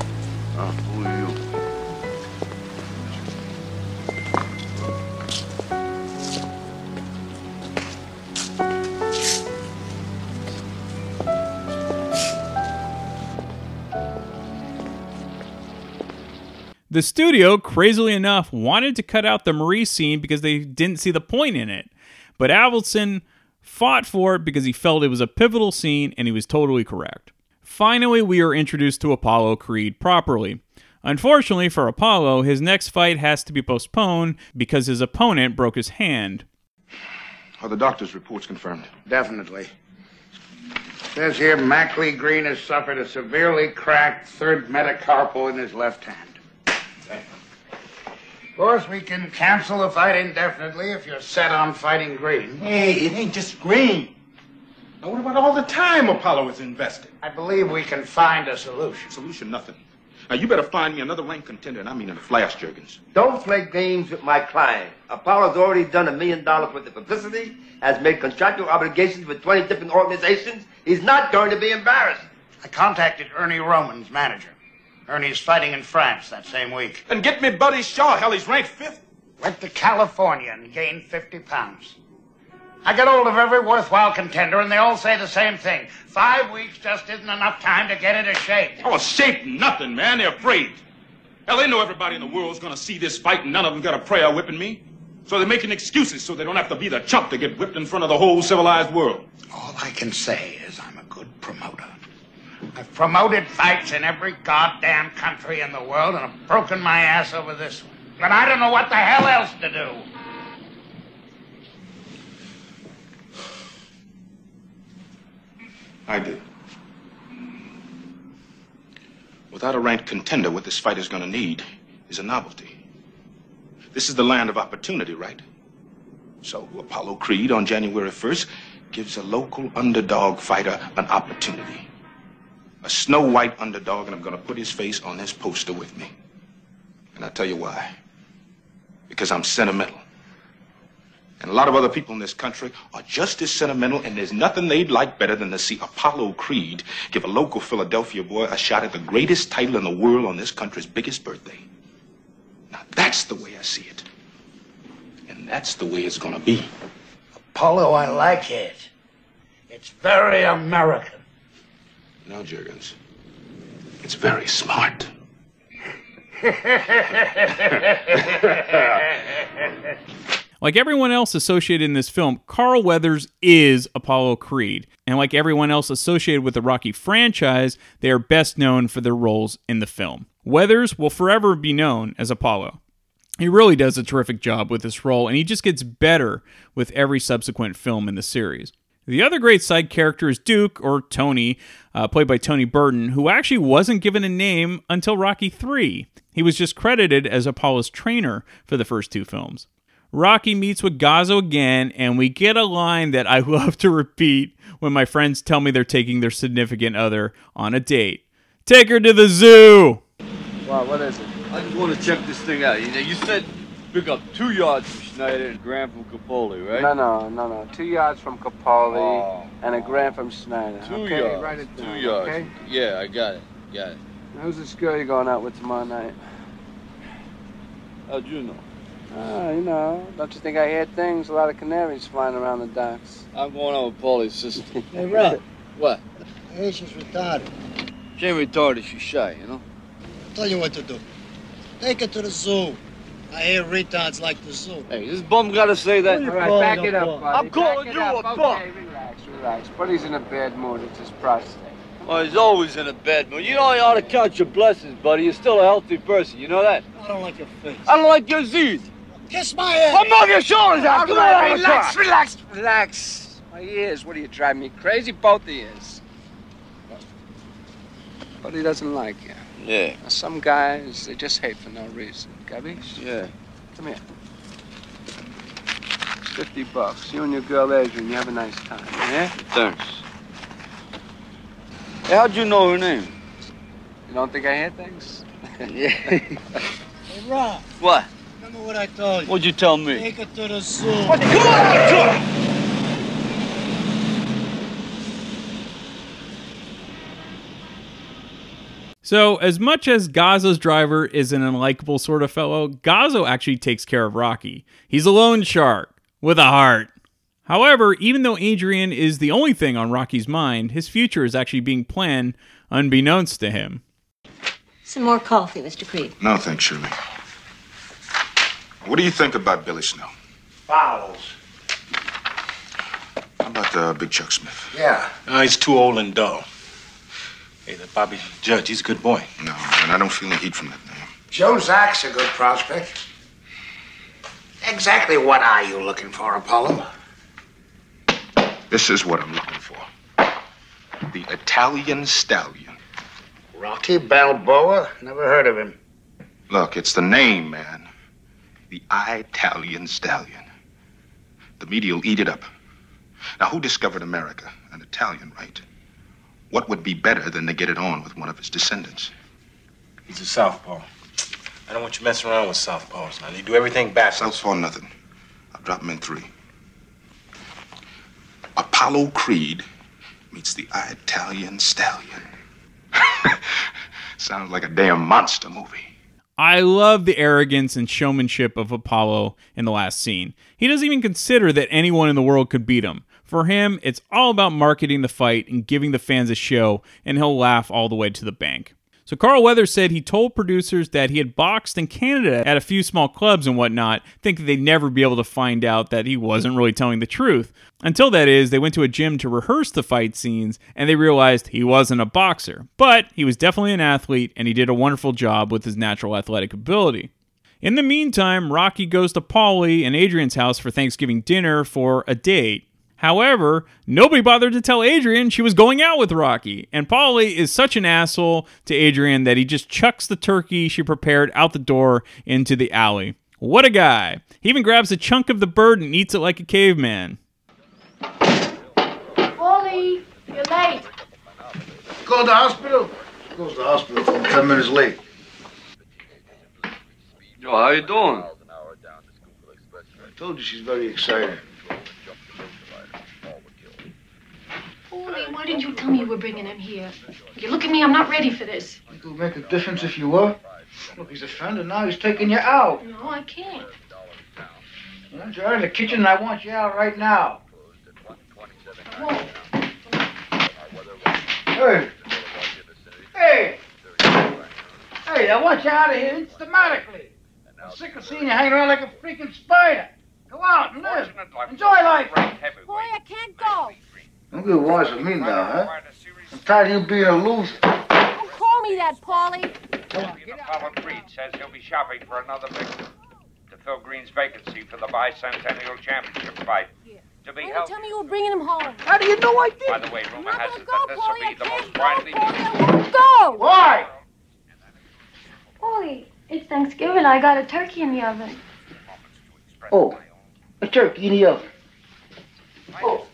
The studio, crazily enough, wanted to cut out the Marie scene because they didn't see the point in it. But Avildsen fought for it because he felt it was a pivotal scene and he was totally correct. Finally, we are introduced to Apollo Creed properly. Unfortunately for Apollo, his next fight has to be postponed because his opponent broke his hand. Are the doctor's reports confirmed? Definitely. Says here Mac Lee Green has suffered a severely cracked third metacarpal in his left hand. Of course, we can cancel the fight indefinitely if you're set on fighting Green. Hey, it ain't just green. Now, what about all the time Apollo is invested? I believe we can find a solution. Solution, nothing. Now, you better find me another rank contender, and I mean in a flash, Jergens. Don't play games with my client. Apollo's already done a million dollars worth of publicity, has made contractual obligations with 20 different organizations. He's not going to be embarrassed. I contacted Ernie Roman's manager. Ernie's fighting in France that same week. And get me Buddy Shaw. Hell, he's ranked fifth. Went to California and gained 50 pounds. I get hold of every worthwhile contender, and they all say the same thing. Five weeks just isn't enough time to get into shape. Oh, shape nothing, man. They're afraid. Hell, they know everybody in the world's gonna see this fight, and none of them got a prayer whipping me. So they're making excuses so they don't have to be the chump to get whipped in front of the whole civilized world. All I can say is I'm a good promoter. I've promoted fights in every goddamn country in the world, and I've broken my ass over this one. But I don't know what the hell else to do. I do. Without a ranked contender, what this fight is gonna need is a novelty. This is the land of opportunity, right? So Apollo Creed on January 1st gives a local underdog fighter an opportunity. A snow white underdog, and I'm gonna put his face on this poster with me. And I'll tell you why. Because I'm sentimental. And a lot of other people in this country are just as sentimental, and there's nothing they'd like better than to see Apollo Creed give a local Philadelphia boy a shot at the greatest title in the world on this country's biggest birthday. Now, that's the way I see it. And that's the way it's gonna be. Apollo, I like it. It's very American. No, Jergens. It's very smart. Like everyone else associated in this film, Carl Weathers is Apollo Creed. And like everyone else associated with the Rocky franchise, they are best known for their roles in the film. Weathers will forever be known as Apollo. He really does a terrific job with this role, and he just gets better with every subsequent film in the series. The other great side character is Duke, or Tony, uh, played by Tony Burton, who actually wasn't given a name until Rocky 3. He was just credited as Apollo's trainer for the first two films. Rocky meets with Gazzo again, and we get a line that I love to repeat when my friends tell me they're taking their significant other on a date. Take her to the zoo! Wow, what is it? I just want to check this thing out. You, know, you said Pick up two yards from Schneider and Graham from Capoli, right? No, no, no, no. Two yards from Capoli Oh. and a grand from Schneider. Two okay, yards. write it two yards. Okay. Yeah, I got it. Got it. Who's this girl you're going out with tomorrow night? How'd you know? Ah, you know. Don't you think I hear things? A lot of canaries flying around the docks. I'm going out with Paulie's sister. Hey, Rob. What? Hey, she's retarded. She ain't retarded, she's shy, you know? I'll tell you what to do. Take her to the zoo. I hear retards like the zoo. Hey, this bum gotta say that. All All right, back it up, buddy. I'm calling Back it you up. a okay, bum. relax, relax. Buddy's in a bad mood. It's his prostate. Oh, he's always in a bed mood. You know you ought to count your blessings, buddy. You're still a healthy person. You know that? I don't like your face. I don't like your Z's. Kiss my ass. I'll knock your shoulders out. Come on, out of relax, relax, relax. My ears. What are you driving me crazy? Both ears. Buddy doesn't like you. Yeah. Now, some guys, they just hate for no reason. Gabish? Yeah. Come here. It's 50 bucks. You and your girl Adrian, you have a nice time, yeah? Thanks. Hey, how'd you know her name? You don't think I hear things? yeah. Hey, Rob, what? Remember what I told you? What'd you tell me? Take her to the zoo. Come on, So, as much as Gazzo's driver is an unlikable sort of fellow, Gazzo actually takes care of Rocky. He's a loan shark with a heart. However, even though Adrian is the only thing on Rocky's mind, his future is actually being planned unbeknownst to him. Some more coffee, Mr. Creed. No, thanks, Shirley. What do you think about Billy Snow? Fouls. How about uh, Big Chuck Smith? Yeah. Uh, he's too old and dull. Hey, that Bobby Judge, he's a good boy. No, and I don't feel any heat from that name. Joe Zack's a good prospect. Exactly what are you looking for, Apollo? This is what I'm looking for. The Italian Stallion. Rocky Balboa? Never heard of him. Look, it's the name, man. The Italian Stallion. The media will eat it up. Now, who discovered America? An Italian, right? What would be better than to get it on with one of his descendants? He's a southpaw. I don't want you messing around with southpaws. Now, they do everything backwards. Southpaw, nothing. I'll drop him in three. Apollo Creed meets the Italian Stallion. Sounds like a damn monster movie. I love the arrogance and showmanship of Apollo in the last scene. He doesn't even consider that anyone in the world could beat him. For him, it's all about marketing the fight and giving the fans a show, and he'll laugh all the way to the bank. So Carl Weathers said he told producers that he had boxed in Canada at a few small clubs and whatnot, thinking they'd never be able to find out that he wasn't really telling the truth. Until that is, they went to a gym to rehearse the fight scenes and they realized he wasn't a boxer. But he was definitely an athlete and he did a wonderful job with his natural athletic ability. In the meantime, Rocky goes to Paulie and Adrian's house for Thanksgiving dinner for a date. However, nobody bothered to tell Adrian she was going out with Rocky, and Paulie is such an asshole to Adrian that he just chucks the turkey she prepared out the door into the alley. What a guy! He even grabs a chunk of the bird and eats it like a caveman. Paulie, you're late. Go to the hospital? Goes to the hospital from 10 minutes late. Joe, how you doing? I told you she's very excited. Wally, why didn't you tell me you were bringing him here? You look at me, I'm not ready for this. It would make a difference if you were. Look, he's a friend, and now he's taking you out. No, I can't. Well, You're in the kitchen, and I want you out right now. I won't. Hey! Hey! Hey, I want you out of here instantly. I'm sick of seeing you hanging around like a freaking spider. Go out and live. Enjoy life. Boy, I can't go. Don't get wise with me now, huh? I'm tired of you being a loser. Don't call me that, Paulie. Apollo Creed says he'll be shopping for another victim to fill Green's vacancy for the bicentennial championship fight. To be Why held. didn't tell me you were bringing him home? How do you know I did? By the way, rumor has it go, that this will be the can't most go, widely Paulie, I won't go. Why? Paulie, it's Thanksgiving. I got a turkey in the oven. Oh, a turkey in the oven. Oh.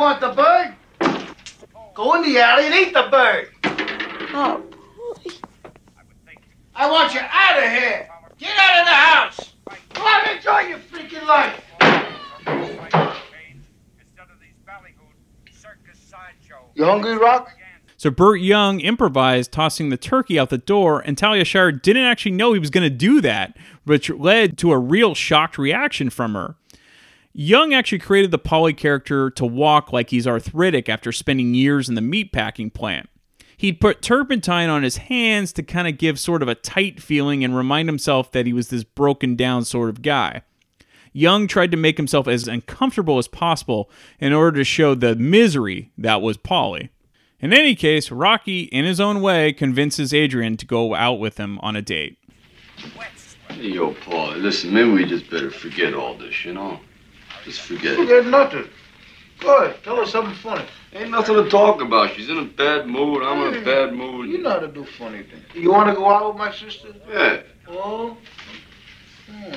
Want the bird? Go in the alley and eat the bird. Oh, I want you out of here. Get out of the house. Go out and enjoy your freaking life. You hungry, Rock? So Burt Young improvised tossing the turkey out the door, and Talia Shire didn't actually know he was going to do that, which led to a real shocked reaction from her. Young actually created the Paulie character to walk like he's arthritic after spending years in the meatpacking plant. He'd put turpentine on his hands to kind of give sort of a tight feeling and remind himself that he was this broken down sort of guy. Young tried to make himself as uncomfortable as possible in order to show the misery that was Paulie. In any case, Rocky, in his own way, convinces Adrian to go out with him on a date. Hey, yo, Paul, listen, maybe we just better forget all this, you know? Just forget it. Forget nothing. Go ahead, tell her something funny. Ain't nothing to talk about. She's in a bad mood. I'm in a bad mood. You know how to do funny things. You want to go out with my sister? Yeah. Oh? Hmm.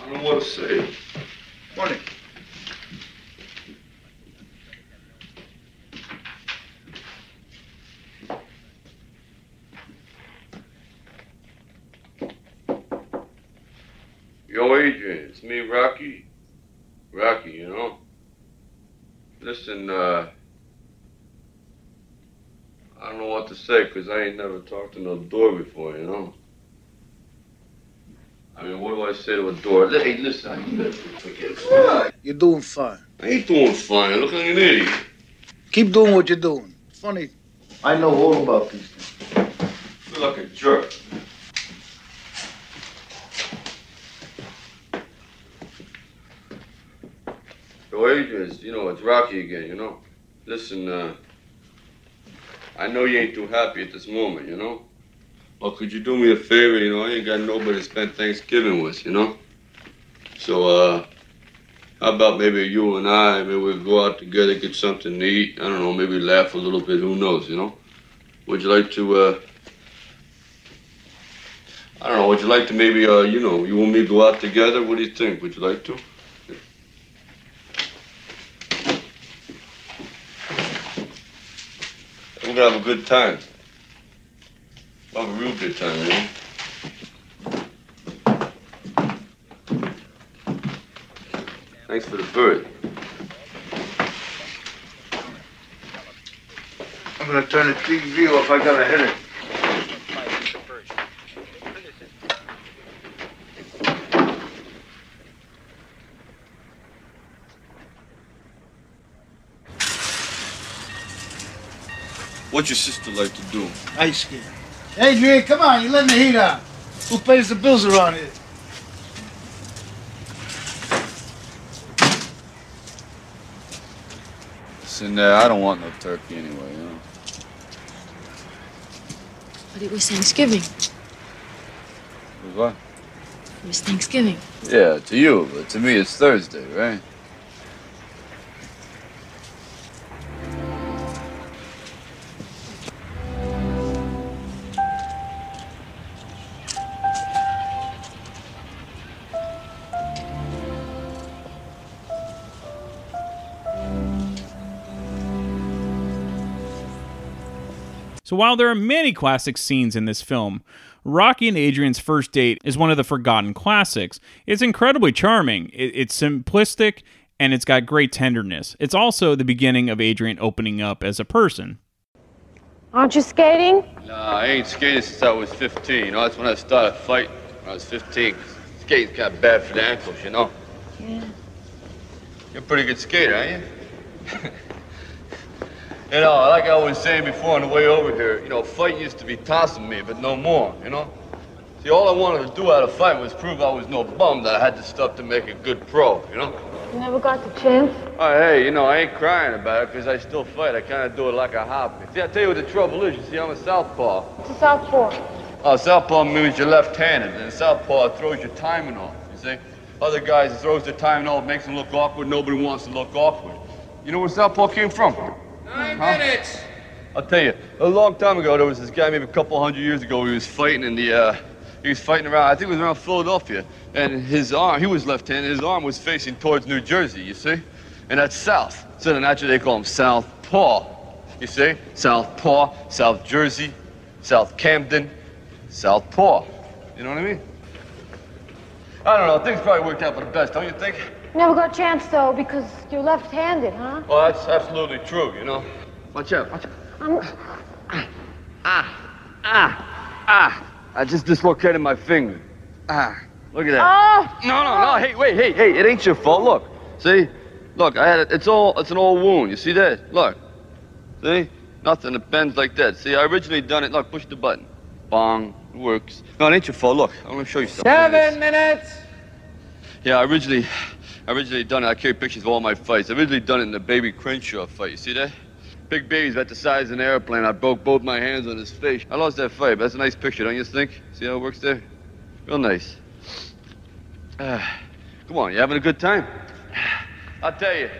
I don't know what to say. Funny. Yo, Adrian, it's me, Rocky. Rocky, you know? Listen, uh. I don't know what to say, 'cause I ain't never talked to no door before, you know? I mean, what do I say to a door? Hey, listen, I never forget. What? You're doing fine. I ain't doing fine. Look like an idiot. Keep doing what you're doing. Funny. I know all about these things. I feel like a jerk. Yo, Adrian, you know, it's Rocky again, you know? Listen, uh, I know you ain't too happy at this moment, you know? Well, could you do me a favor, you know? I ain't got nobody to spend Thanksgiving with, you know? So, uh, how about maybe you and I, maybe we go out together, get something to eat? I don't know, maybe laugh a little bit, who knows, you know? Would you like to, uh, I don't know, would you like to maybe, uh, you know, you and me go out together? What do you think? Would you like to? We're gonna have a good time. We'll have a real good time, know? Thanks for the bird. I'm gonna turn the TV off. I got a headache. What'd your sister like to do? Ice skating. Adrian, come on. You're letting the heat out. Who pays the bills around here? Listen, uh, I don't want no turkey anyway, you know? But it was Thanksgiving. Was What? It was Thanksgiving. Yeah, to you, but to me it's Thursday, right? So while there are many classic scenes in this film, Rocky and Adrian's first date is one of the forgotten classics. It's incredibly charming. It's simplistic and it's got great tenderness. It's also the beginning of Adrian opening up as a person. Aren't you skating? Nah, I ain't skated since I was 15. You know, that's when I started fighting. When I was 15. Skating's kind of bad for the ankles, you know? Yeah. You're a pretty good skater, aren't you? you know, like I was saying before on the way over here, you know, fight used to be tossing me, but no more, you know? See, all I wanted to do out of fight was prove I was no bum, that I had the stuff to make a good pro, you know? You never got the chance? Oh, hey, you know, I ain't crying about it because I still fight. I kind of do it like a hobby. See, I tell you what the trouble is. You see, I'm a southpaw. What's a southpaw? Oh, southpaw means you're left-handed, and southpaw throws your timing off, you see? Other guys, throws their timing off, makes them look awkward. Nobody wants to look awkward. You know where southpaw came from? Nine Huh? minutes. I'll tell you, a long time ago, there was this guy, maybe a couple hundred years ago, he was fighting in the, uh, He was fighting around, I think it was around Philadelphia. And his arm, he was left-handed, his arm was facing towards New Jersey, you see? And that's south. So then naturally they call him South Paw. You see? South Paw, South Jersey, South Camden, South Paw. You know what I mean? I don't know, things probably worked out for the best, don't you think? Never got a chance, though, because you're left-handed, huh? Well, that's absolutely true, you know? Watch out, watch out. I'm... Ah, ah, ah. I just dislocated my finger. Ah, look at that. Oh! No, no, no. Hey, wait, hey, hey. It ain't your fault. Look, see? Look, I had it. It's all. It's an old wound. You see that? Look. See? Nothing. It bends like that. See? I originally done it. Look, push the button. Bong. It works. No, it ain't your fault. Look, I'm gonna show you something. Seven minutes. Yeah, I originally, I originally done it. I carry pictures of all my fights. I originally done it in the Baby Crenshaw fight. You see that? Big baby's about the size of an airplane. I broke both my hands on his face. I lost that fight, but that's a nice picture, don't you think? See how it works there? Real nice. Ah, come on, you having a good time? I'll tell you,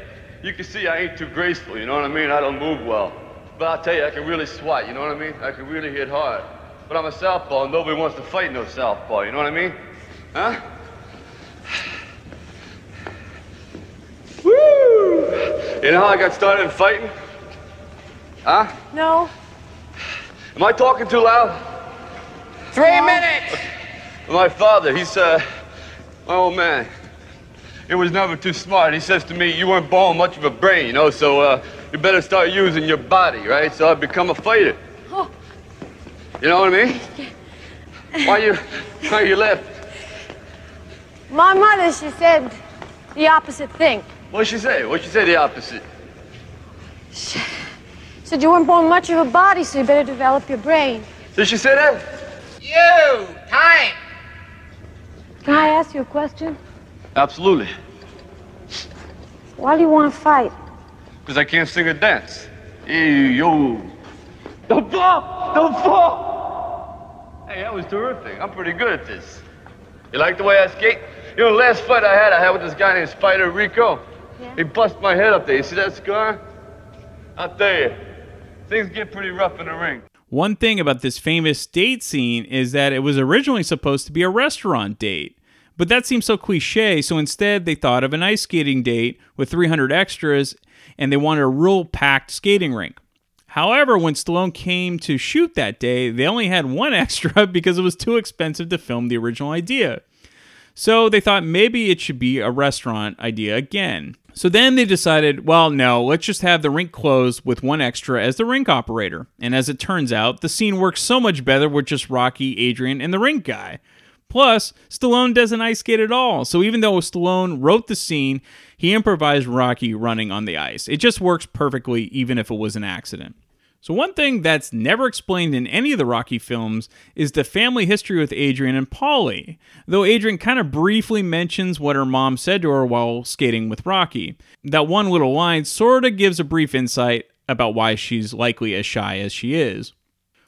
you can see I ain't too graceful, you know what I mean? I don't move well. But I'll tell you, I can really swat, you know what I mean? I can really hit hard. But I'm a southpaw, and nobody wants to fight no southpaw, you know what I mean? Huh? Woo! You know how I got started in fighting? Huh? No. Am I talking too loud? Three minutes. My father, he's, uh, my old man. He was never too smart. He says to me, you weren't born much of a brain, you know, so, uh, you better start using your body, right? So I become a fighter. Oh. You know what I mean? Why you, why you laugh? My mother, she said the opposite thing. What'd she say? What'd she say the opposite? She said you weren't born much of a body, so you better develop your brain. Did she say that? You. Time. Can I ask you a question? Absolutely. Why do you want to fight? Because I can't sing or dance. Hey, yo. Don't fall! Don't fall! Hey, that was terrific. I'm pretty good at this. You like the way I skate? You know, the last fight I had, I had with this guy named Spider Rico. Yeah. He busted my head up there. You see that scar? I'll tell you, things get pretty rough in the ring. One thing about this famous date scene is that it was originally supposed to be a restaurant date. But that seems so cliche, so instead they thought of an ice skating date with 300 extras and they wanted a real packed skating rink. However, when Stallone came to shoot that day, they only had one extra because it was too expensive to film the original idea. So they thought maybe it should be a restaurant idea again. So then they decided, well, no, let's just have the rink closed with one extra as the rink operator. And as it turns out, the scene works so much better with just Rocky, Adrian, and the rink guy. Plus, Stallone doesn't ice skate at all. So even though Stallone wrote the scene, he improvised Rocky running on the ice. It just works perfectly, even if it was an accident. So, one thing that's never explained in any of the Rocky films is the family history with Adrian and Paulie, though Adrian kind of briefly mentions what her mom said to her while skating with Rocky. That one little line sort of gives a brief insight about why she's likely as shy as she is.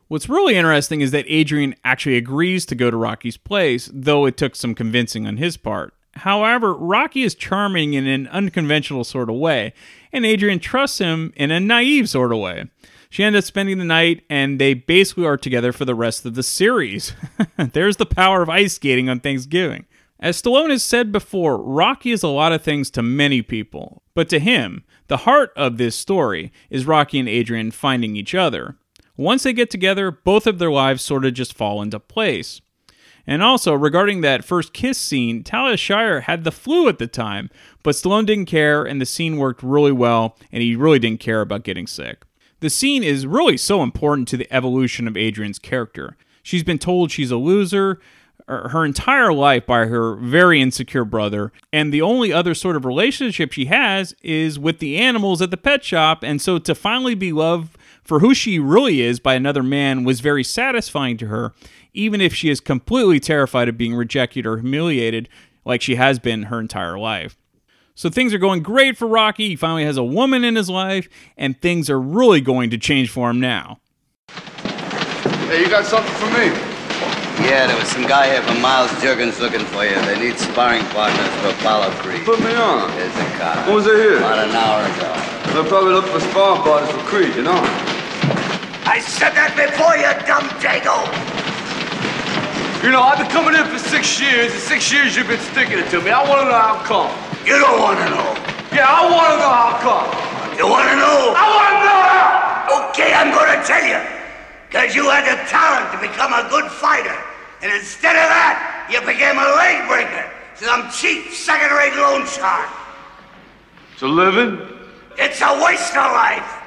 What's really interesting is that Adrian actually agrees to go to Rocky's place, though it took some convincing on his part. However, Rocky is charming in an unconventional sort of way, and Adrian trusts him in a naive sort of way. She ends up spending the night, and they basically are together for the rest of the series. There's the power of ice skating on Thanksgiving. As Stallone has said before, Rocky is a lot of things to many people, but to him, the heart of this story is Rocky and Adrian finding each other. Once they get together, both of their lives sort of just fall into place. And also, regarding that first kiss scene, Talia Shire had the flu at the time, but Stallone didn't care, and the scene worked really well, and he really didn't care about getting sick. The scene is really so important to the evolution of Adrian's character. She's been told she's a loser er, her entire life by her very insecure brother, and the only other sort of relationship she has is with the animals at the pet shop, and so to finally be loved for who she really is by another man was very satisfying to her, even if she is completely terrified of being rejected or humiliated like she has been her entire life. So things are going great for Rocky. He finally has a woman in his life, and things are really going to change for him now. Hey, you got something for me? Yeah, there was some guy here from Miles Jergens looking for you. They need sparring partners for Apollo Creed. Put me on. There's a car. When was they here? About an hour ago. They'll probably look for sparring partners for Creed, you know? I said that before, you dumb dago! You know, I've been coming in for six years, and six years you've been sticking it to me. I want to know how come. You don't want to know. Yeah, I want to know how come. You want to know? I want to know how. Okay, I'm going to tell you. Because you had the talent to become a good fighter. And instead of that, you became a leg breaker. Some cheap second-rate loan shark. It's a living? It's a waste of life.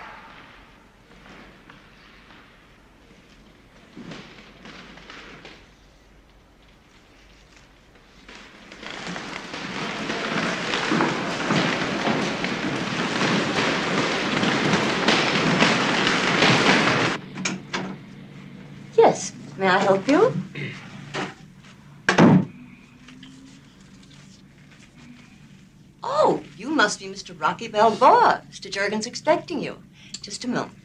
Yes. May I help you? Oh, you must be Mr. Rocky Balboa. Mr. Jurgen's expecting you. Just a moment.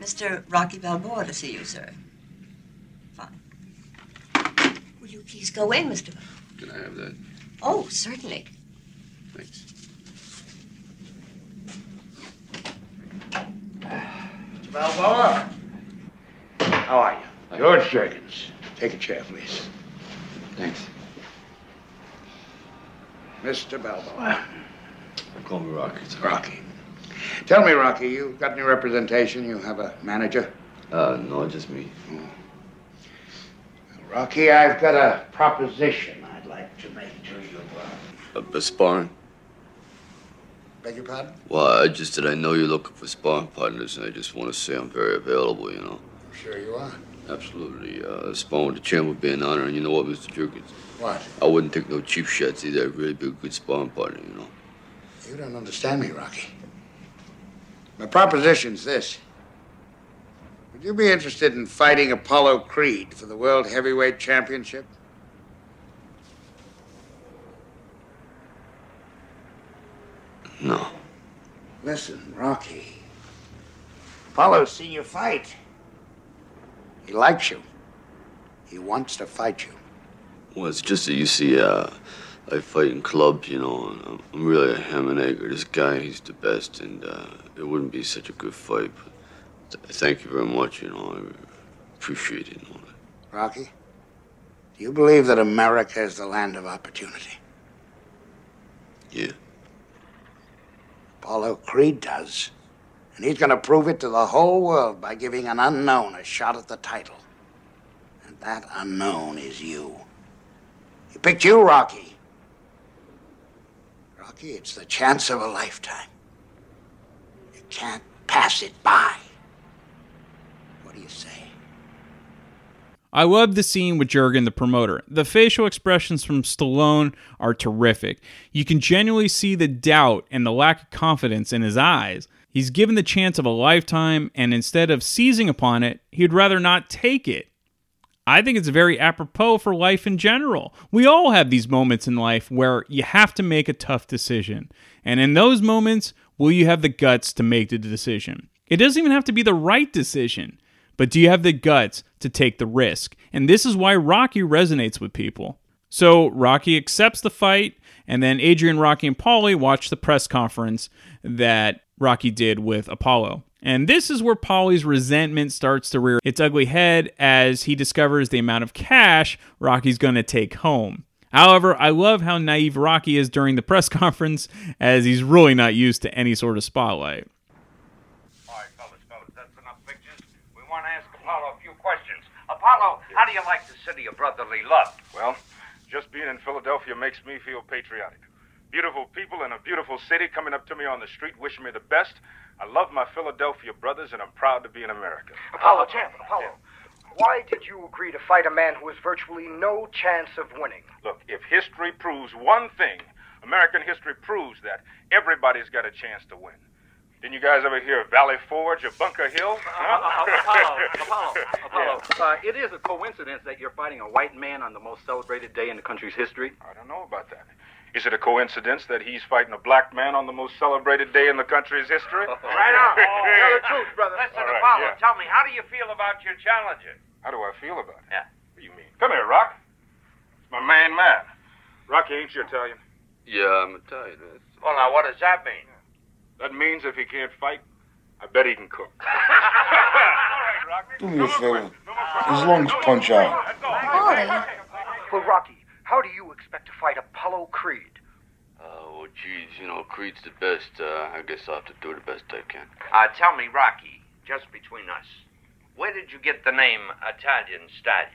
Mr. Rocky Balboa to see you, sir. Fine. Will you please go in, Mr. Balboa? Can I have that? Oh, certainly. Mr. Balboa. How are you? George Jergens. Take a chair, please. Thanks. Mr. Balboa. Call me Rocky. Rocky. Tell me, Rocky, you got any representation? You have a manager? Uh, no, just me. Rocky, I've got a proposition I'd like to make to you. Uh, Uh, sparring? Beg your pardon? Well, I just said I know you're looking for sparring partners, and I just want to say I'm very available, you know. Sure you are. Absolutely. Uh, sparring with the champ would be an honor, and you know what, Mr. Jergens? What? I wouldn't take no cheap shots either. I'd really be a good sparring partner, you know. You don't understand me, Rocky. My proposition's this. Would you be interested in fighting Apollo Creed for the World Heavyweight Championship? No. Listen, Rocky. Apollo's seen you fight. He likes you. He wants to fight you. Well, it's just that you see, uh, I fight in clubs, you know, and I'm- I'm really a ham and egg. This guy, he's the best, and uh, it wouldn't be such a good fight. But th- thank you very much, you know, I appreciate it. You know. Rocky, do you believe that America is the land of opportunity? Yeah. Apollo Creed does. And he's going to prove it to the whole world by giving an unknown a shot at the title. And that unknown is you. He picked you, Rocky. Rocky, it's the chance of a lifetime. You can't pass it by. What do you say? I love the scene with Jurgen, the promoter. The facial expressions from Stallone are terrific. You can genuinely see the doubt and the lack of confidence in his eyes. He's given the chance of a lifetime, and instead of seizing upon it, he'd rather not take it. I think it's very apropos for life in general. We all have these moments in life where you have to make a tough decision. And in those moments, will you have the guts to make the decision? It doesn't even have to be the right decision, but do you have the guts to take the risk? And this is why Rocky resonates with people. So Rocky accepts the fight, and then Adrian, Rocky, and Paulie watch the press conference that Rocky did with Apollo. And this is where Paulie's resentment starts to rear its ugly head as he discovers the amount of cash Rocky's going to take home. However, I love how naive Rocky is during the press conference as he's really not used to any sort of spotlight. We want to ask Apollo a few questions. Apollo, how do you like the city of brotherly love? Well, just being in Philadelphia makes me feel patriotic. Beautiful people in a beautiful city coming up to me on the street wishing me the best. I love my Philadelphia brothers and I'm proud to be an American. Apollo, champ, Apollo. Why did you agree to fight a man who has virtually no chance of winning? Look, if history proves one thing, American history proves that everybody's got a chance to win. Didn't you guys ever hear of Valley Forge or Bunker Hill? Uh, uh, uh, Apollo, Apollo, Apollo. Uh, it is a coincidence that you're fighting a white man on the most celebrated day in the country's history. I don't know about that. Is it a coincidence that he's fighting a black man on the most celebrated day in the country's history? Right on. Tell the truth, brother. Listen, All right, Apollo, yeah. tell me, how do you feel about your challenger? How do I feel about it? Yeah. What do you mean? Come here, Rock. It's my main man. Rocky, ain't you Italian? Yeah, I'm Italian. Well, now, what does that mean? That means if he can't fight, I bet he can cook. Do me a favor. His lungs punch out. Paulie. Well, Rocky, how do you expect to fight Apollo Creed? Oh, well, geez, you know, Creed's the best. Uh, I guess I'll have to do the best I can. Uh, tell me, Rocky, just between us, where did you get the name Italian Stallion?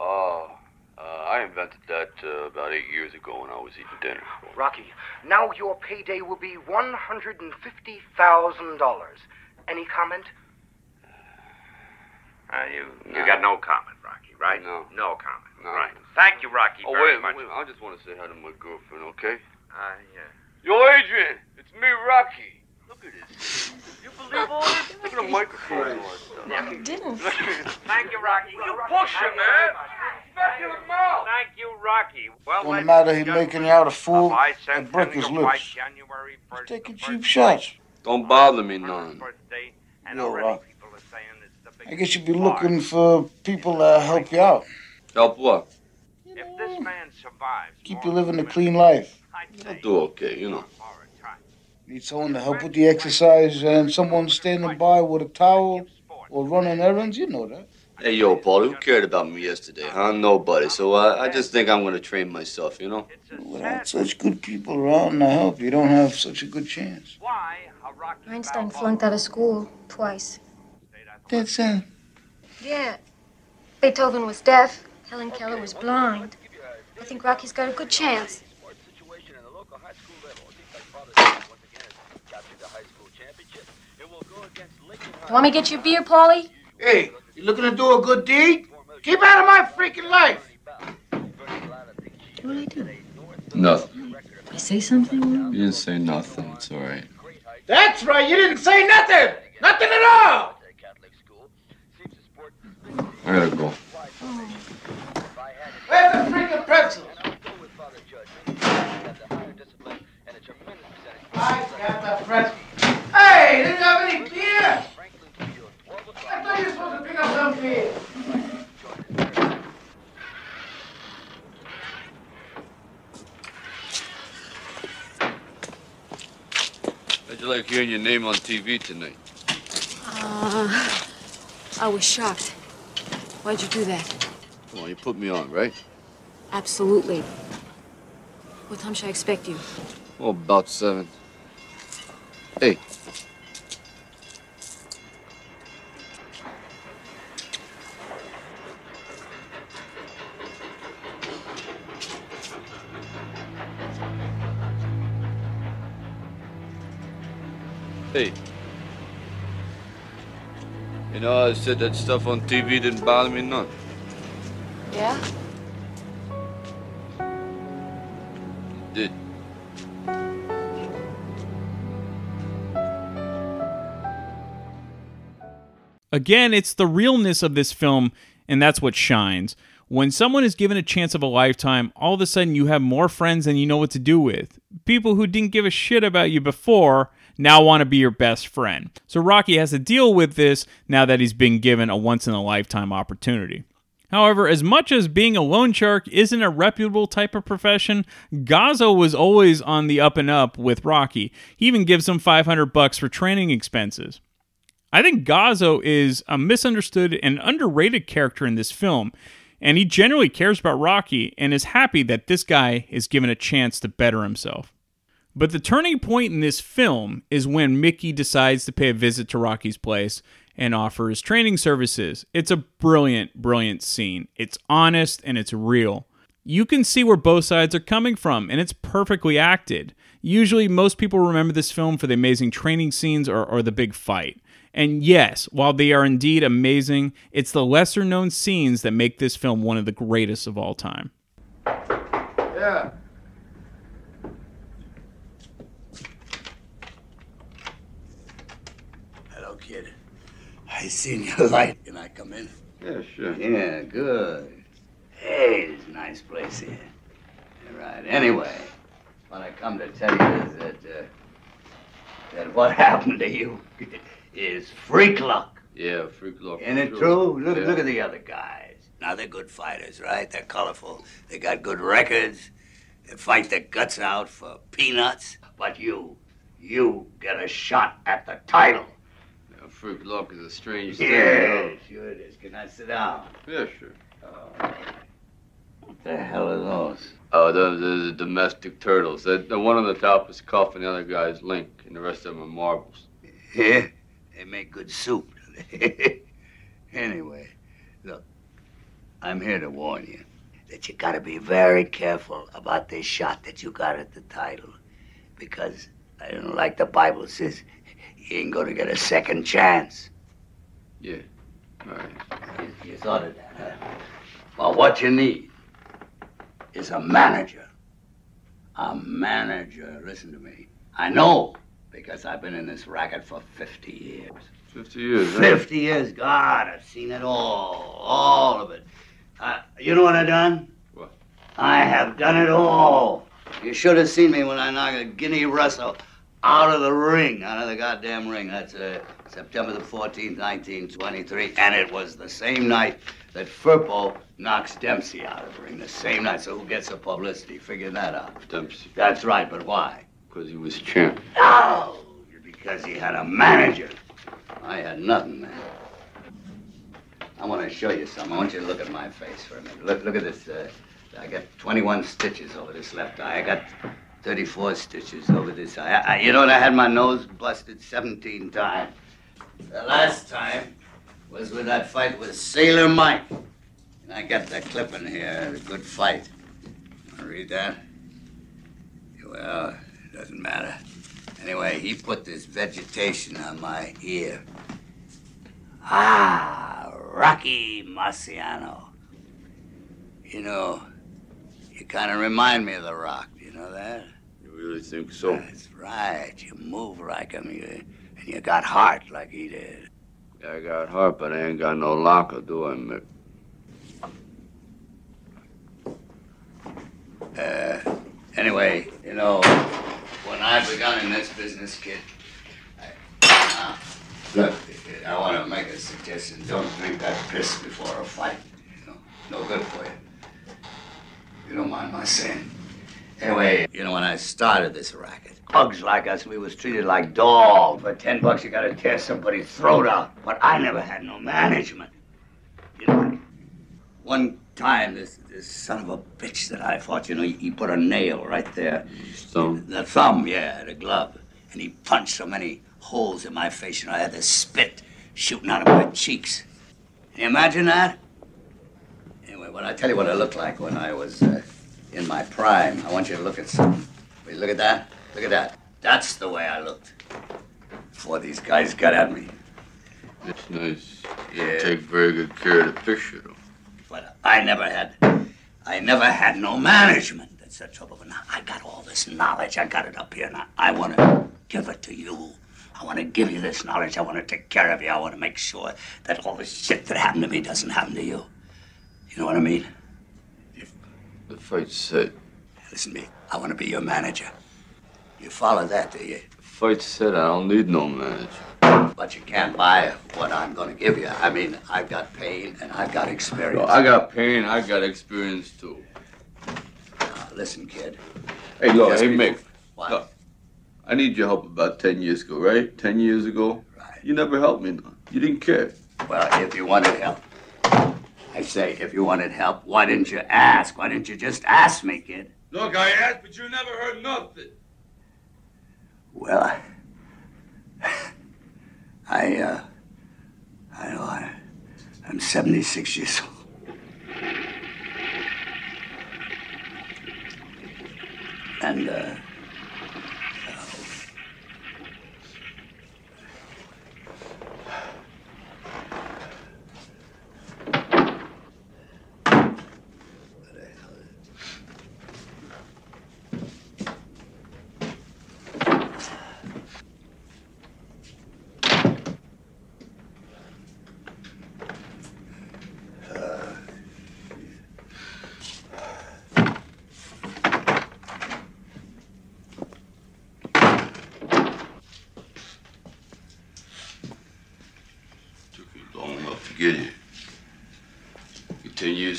Oh, uh, I invented that uh, about eight years ago when I was eating dinner. Rocky, now your payday will be $150,000. Any comment? Uh, you you got no comment, Rocky, right? No. No comment. No. Right. Thank you, Rocky, Oh, very wait, much. wait, I just want to say hi to my girlfriend, okay? Uh, yeah. Yo, Adrian, it's me, Rocky. Look at this. You believe all this? Look at the microphone. and all that stuff. No, didn't. Thank you, Rocky. You pushing, man. Back in the mouth. Thank you, Rocky. Well, Don't ladies matter, and he making you out a fool a and break his bicentennial fight lips. January 1st, Taking cheap first shots. Don't bother me none. birthday, and Yo, Rock. people are saying it's the I guess you'd be looking for people that help you out. Help what? If this man survives, Keep you living a clean life. I'll do okay, you know. Need someone to help with the exercise and someone standing by with a towel or running errands. You know that. Hey, yo, Paul, who cared about me yesterday, huh? Nobody. So uh, I just think I'm going to train myself, you know? Without such good people around to help, you don't have such a good chance. Why einstein flunked out of school twice. That's uh, Yeah. Beethoven was deaf. Helen Keller was blind. I think Rocky's got a good chance. Want me to get you a beer, Paulie? Hey, you looking to do a good deed? Keep out of my freaking life. What did I do? Nothing. I say something? You didn't say nothing. It's all right. That's right, you didn't say nothing. Nothing at all. I gotta go. Where's the freaking pretzels? I got the pretzels. Hey, didn't have any beer? I thought you were supposed to pick up some beer. How'd you like hearing your name on TV tonight? Uh, I was shocked. Why'd you do that? Come on, you put me on, right? Absolutely. What time should I expect you? Oh, about seven. Hey. Hey. You know, I said that stuff on TV didn't bother me none. Yeah? It did. Again, it's the realness of this film, and that's what shines. When someone is given a chance of a lifetime, all of a sudden you have more friends than you know what to do with. People who didn't give a shit about you before now want to be your best friend. So Rocky has to deal with this now that he's been given a once in a lifetime opportunity. However, as much as being a loan shark isn't a reputable type of profession, Gazzo was always on the up and up with Rocky. He even gives him 500 bucks for training expenses. I think Gazzo is a misunderstood and underrated character in this film, and he generally cares about Rocky and is happy that this guy is given a chance to better himself. But the turning point in this film is when Mickey decides to pay a visit to Rocky's place and offer his training services. It's a brilliant, brilliant scene. It's honest and it's real. You can see where both sides are coming from, and it's perfectly acted. Usually, most people remember this film for the amazing training scenes or, or the big fight. And yes, while they are indeed amazing, it's the lesser known scenes that make this film one of the greatest of all time. Yeah. I seen your light. Can I come in? Yeah, sure. Yeah, good. Hey, it's a nice place here. All right. Anyway, what I come to tell you is that uh, that what happened to you is freak luck. Yeah, freak luck. Isn't it true? Look, Yeah. look at the other guys. Now they're good fighters, right? They're colorful. They got good records. They fight their guts out for peanuts. But you, you get a shot at the title. First luck is a strange thing. Yeah, sure it is. Can I sit down? Yeah, sure. Oh, what the hell are those? Oh, those are the domestic turtles. The, the one on the top is cuff and the other guy is link, and the rest of them are marbles. Yeah, they make good soup. anyway, look, I'm here to warn you that you gotta be very careful about this shot that you got at the title. Because, I don't like the Bible says, you ain't gonna get a second chance. Yeah, right. You, you thought of that, huh? Well, what you need is a manager. A manager. Listen to me. I know because I've been in this racket for 50 years. 50 years, huh? 50 years. God, I've seen it all. All of it. Uh, you know what I've done? What? I have done it all. You should have seen me when I knocked a Guinea Russell out of the ring, out of the goddamn ring. That's uh, September the 14th, 1923. And it was the same night that Firpo knocks Dempsey out of the ring. The same night. So who gets the publicity? Figure that out. Dempsey. That's right, but why? Because he was champ. No! Because he had a manager. I had nothing, man. I want to show you something. I want you to look at my face for a minute. Look, look at this. Uh, I got 21 stitches over this left eye. I got 34 stitches over this eye. I, I- you know? I had my nose busted 17 times. The last time was with that fight with Sailor Mike. And I got the clip in here. A good fight. Want to read that? Well, it doesn't matter. Anyway, he put this vegetation on my ear. Ah, Rocky Marciano. You know, you kind of remind me of The Rock. You know that? Really think so? That's right. You move like him, you, and you got heart like he did. Yeah, I got heart, but I ain't got no locker, do I, Mick? Uh, anyway, you know, when I begun in this business, kid, I, uh, look, I want to make a suggestion. Don't drink that piss before a fight. You know, no good for you. You don't mind my saying. Anyway, you know, when I started this racket, thugs like us, we was treated like dogs. For ten bucks, you gotta tear somebody's throat out. But I never had no management. You know, one time, this, this son of a bitch that I fought, you know, he, he put a nail right there. Thumb? The thumb, yeah, the glove. And he punched so many holes in my face, you know, I had this spit shooting out of my cheeks. Can you imagine that? Anyway, well, I tell you what I looked like when I was uh, in my prime, I want you to look at something. Wait, look at that. Look at that. That's the way I looked before these guys got at me. It's nice. You Yeah. take very good care of the picture, though. But I never had, I never had no management. That's the trouble. But now I got all this knowledge. I got it up here, and I, I want to give it to you. I want to give you this knowledge. I want to take care of you. I want to make sure that all the shit that happened to me doesn't happen to you. You know what I mean? The fight's set. Listen to me. I want to be your manager. You follow that, do you? The Fight's set. I don't need no manager. But you can't buy what I'm going to give you. I mean, I've got pain and I've got experience. I got pain. I got experience, too. Now, listen, kid. Hey, look, hey, people. Mick. What? Look, I need your help about 10 years ago, right? 10 years ago? Right. You never helped me, no. You didn't care. Well, if you wanted help. I say, if you wanted help, why didn't you ask? Why didn't you just ask me, kid? Look, I asked, but you never heard nothing. Well, I, I, uh, I know I, I'm 76 years old. And, uh,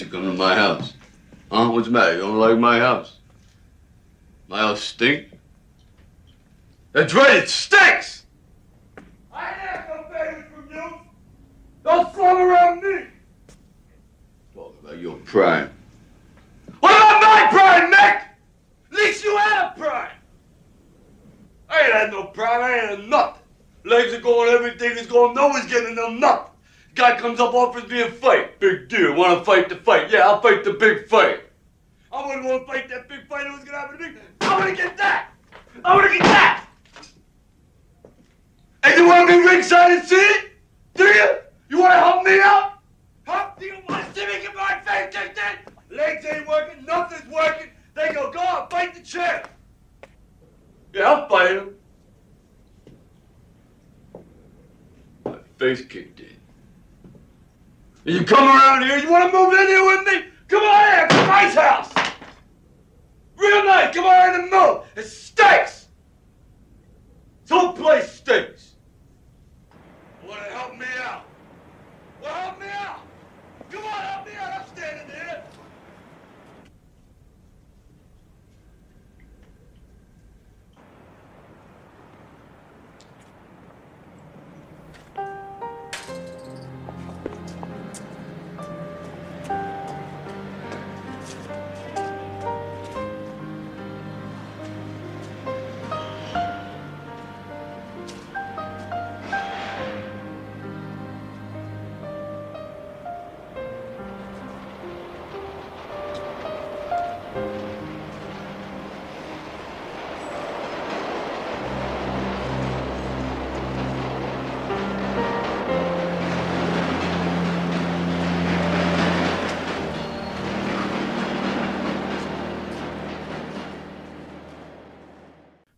to come to my house. Aunt, what's the matter? You don't like my house? My house stink? That's right, it stinks! I have no favors from you! Don't flop around me! Talk about your pride. What about my pride, Mick? At least you had a pride! I ain't had no pride, I ain't had nothing. Legs are going, everything is going, no one's getting no nothing. Guy comes up, offers me a fight. Big deal. Want to fight the fight? Yeah, I'll fight the big fight. I wouldn't want to fight that big fight. It was gonna happen to me. I want to get that. I want to get that. And you want to be ringside and see it? Do you? You want to help me out? Huh? Do you want to see me get my face kicked in? Legs ain't working. Nothing's working. They go, go on, fight the champ. Yeah, I'll fight him. My face kicked in. And you come around here, you want to move in here with me?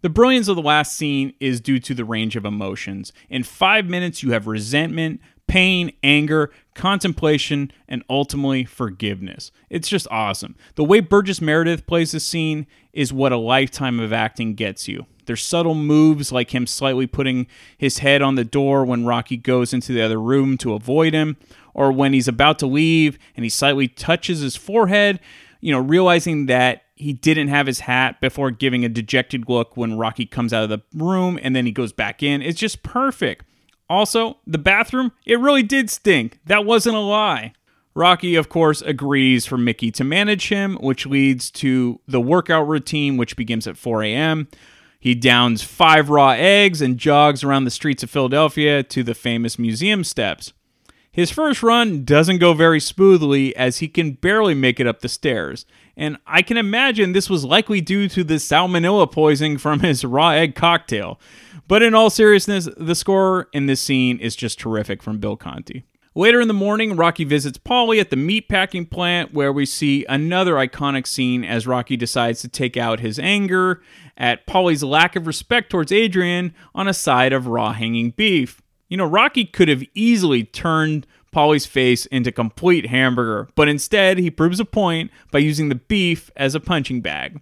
The brilliance of the last scene is due to the range of emotions. In five minutes, you have resentment, pain, anger, contemplation, and ultimately forgiveness. It's just awesome. The way Burgess Meredith plays this scene is what a lifetime of acting gets you. There's subtle moves like him slightly putting his head on the door when Rocky goes into the other room to avoid him, or when he's about to leave and he slightly touches his forehead, you know, realizing that he didn't have his hat before giving a dejected look when Rocky comes out of the room and then he goes back in. It's just perfect. Also, the bathroom, it really did stink. That wasn't a lie. Rocky, of course, agrees for Mickey to manage him, which leads to the workout routine, which begins at 4 a.m. He downs five raw eggs and jogs around the streets of Philadelphia to the famous museum steps. His first run doesn't go very smoothly as he can barely make it up the stairs, and I can imagine this was likely due to the salmonella poisoning from his raw egg cocktail. But in all seriousness, the score in this scene is just terrific from Bill Conti. Later in the morning, Rocky visits Paulie at the meatpacking plant where we see another iconic scene as Rocky decides to take out his anger at Paulie's lack of respect towards Adrian on a side of raw hanging beef. You know, Rocky could have easily turned Paulie's face into complete hamburger, but instead he proves a point by using the beef as a punching bag.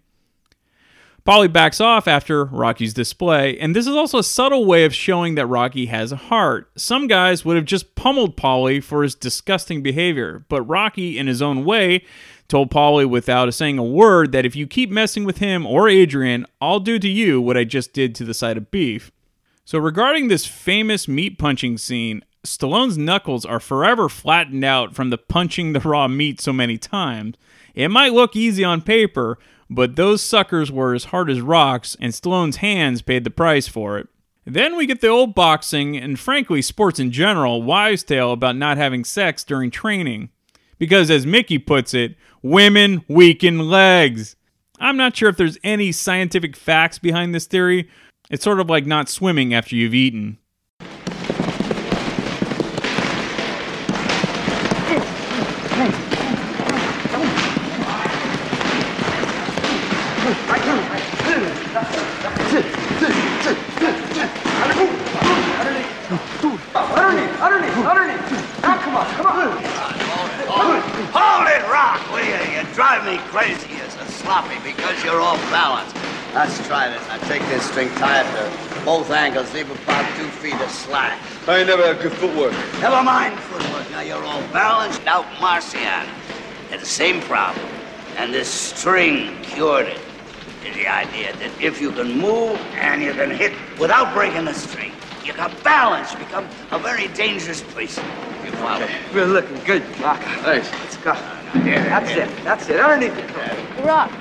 Paulie backs off after Rocky's display, and this is also a subtle way of showing that Rocky has a heart. Some guys would have just pummeled Paulie for his disgusting behavior, but Rocky, in his own way, told Paulie without saying a word that if you keep messing with him or Adrian, I'll do to you what I just did to the side of beef. So, regarding this famous meat punching scene, Stallone's knuckles are forever flattened out from the punching the raw meat so many times. It might look easy on paper, but those suckers were as hard as rocks, and Stallone's hands paid the price for it. Then we get the old boxing, and frankly, sports in general, wives' tale about not having sex during training. Because, as Mickey puts it, women weaken legs. I'm not sure if there's any scientific facts behind this theory. It's sort of like not swimming after you've eaten. Underneath, underneath, underneath. Now, come on, come on. Hold it, Rock, will you? You drive me crazy. You're so sloppy because you're off balance. Let's try this. Now take this string, tie it to both ankles, leave about two feet of slack. I ain't never had good footwork. Never mind footwork. Now you're all balanced. Now, Marciano had the same problem, and this string cured it. Is the idea that if you can move and you can hit without breaking the string, you got balance. You become a very dangerous person. You follow? We're looking good, Rock. Thanks. Let's go. That's it. That's it. Underneath the coat. Rock,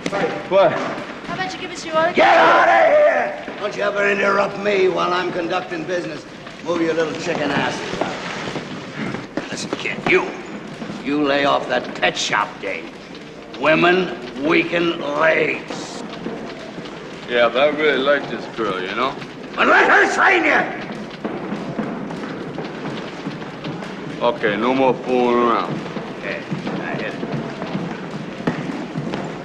What? How about you give us your autograph? Get out of here! Don't you ever interrupt me while I'm conducting business. Move your little chicken ass. Listen, kid, you. You lay off that pet shop game. Women weaken legs. Yeah, but I really like this girl, you know? But let her train you! Okay, no more fooling around. Okay, I hit it.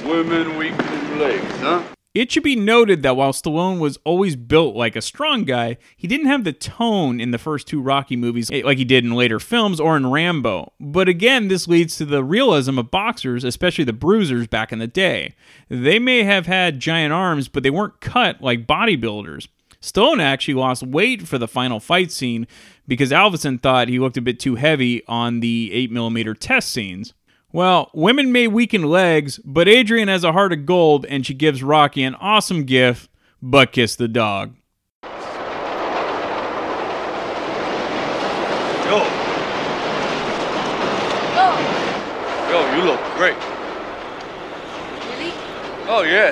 Women weakening legs, huh? It should be noted that while Stallone was always built like a strong guy, he didn't have the tone in the first two Rocky movies eh, like he did in later films or in Rambo. But again, this leads to the realism of boxers, especially the bruisers back in the day. They may have had giant arms, but they weren't cut like bodybuilders. Stallone actually lost weight for the final fight scene because Avildsen thought he looked a bit too heavy on the 8mm test scenes. Well, women may weaken legs, but Adrian has a heart of gold and she gives Rocky an awesome gift Butkus the dog. Yo, Oh, yo, you look great. really? Oh, yeah.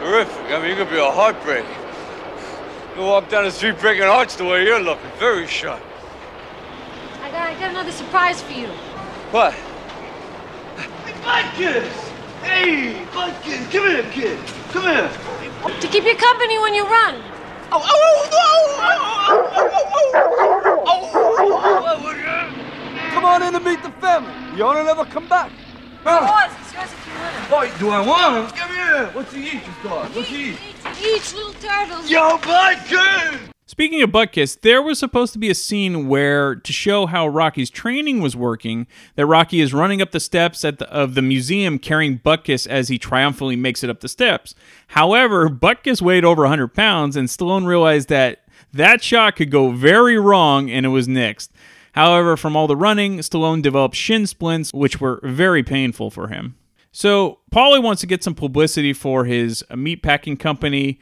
Terrific. I mean, you could be a heartbreak. You walk down the street breaking hearts the way you're looking. Very sharp. I got, I got another surprise for you. What? Butkus! Hey, Butkus, come here, kid. Come here. To keep you company when you run. Oh, oh, oh, oh, oh, oh, oh, oh, oh, Come on in and meet the family. You ought to never come back. Boys, it's yours if you want it. Boy, do I want him? Come here. What's he eat, this dog? What's he eat? Each little turtles. Yo, Butkus! Speaking of Butkus, there was supposed to be a scene where, to show how Rocky's training was working, that Rocky is running up the steps at the, of the museum carrying Butkus as he triumphantly makes it up the steps. However, Butkus weighed over 100 pounds, and Stallone realized that that shot could go very wrong, and it was nixed. However, from all the running, Stallone developed shin splints, which were very painful for him. So, Paulie wants to get some publicity for his meatpacking company.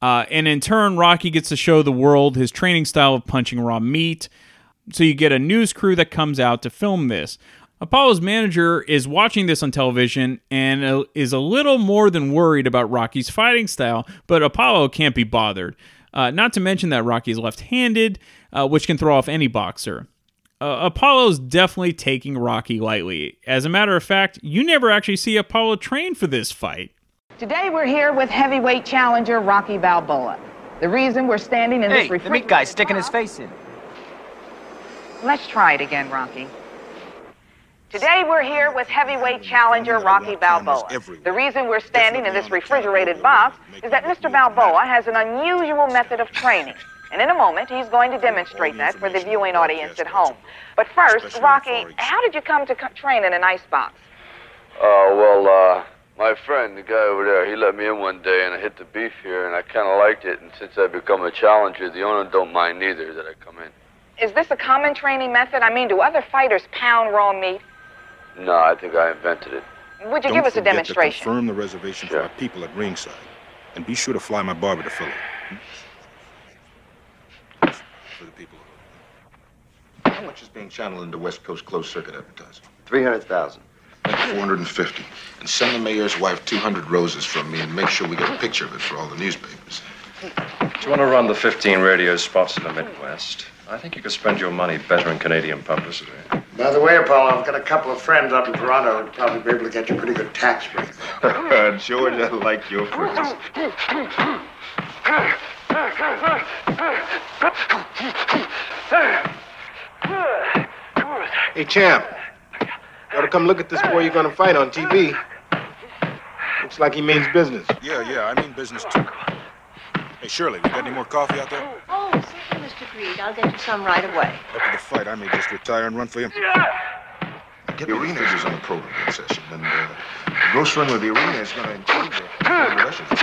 Uh, and in turn, Rocky gets to show the world his training style of punching raw meat. So you get a news crew that comes out to film this. Apollo's manager is watching this on television and uh, is a little more than worried about Rocky's fighting style, but Apollo can't be bothered. Uh, not to mention that Rocky is left handed, uh, which can throw off any boxer. Uh, Apollo's definitely taking Rocky lightly. As a matter of fact, you never actually see Apollo train for this fight. Today we're here with heavyweight challenger Rocky Balboa. The reason we're standing in Hey, this the meat guy's sticking his face in. Let's try it again, Rocky. Today we're here with heavyweight challenger Rocky Balboa. The reason we're standing in this refrigerated box is that Mr. Balboa has an unusual method of training. And in a moment, he's going to demonstrate that for the viewing audience at home. But first, Rocky, how did you come to co- train in an icebox? Oh, well, uh, my friend, the guy over there, he let me in one day and I hit the beef here and I kind of liked it. And since I've become a challenger, the owner don't mind neither that I come in. Is this a common training method? I mean, do other fighters pound raw meat? No, I think I invented it. Would you Don't give us a forget demonstration? To confirm the reservation for our people at ringside. And be sure to fly my barber to Philly. Hmm? For the people. How much is being channeled into West Coast closed circuit advertising? 300,000. Make 450. And send the mayor's wife 200 roses from me and make sure we get a picture of it for all the newspapers. Do you want to run the 15 radio spots in the Midwest? I think you could spend your money better in Canadian publicity. By the way, Apollo, I've got a couple of friends up in Toronto who'd probably be able to get you a pretty good tax break. George, I like your friends. Hey, champ. You ought to come look at this boy you're gonna fight on TV. Looks like he means business. Yeah, yeah, I mean business too. Hey, Shirley, we got any more coffee out there? Oh, certainly, Mr. Creed. I'll get you some right away. After the fight, I may just retire and run for you. Get the arena is on the program session, and uh, the gross run with the arena is going to include the the Russians.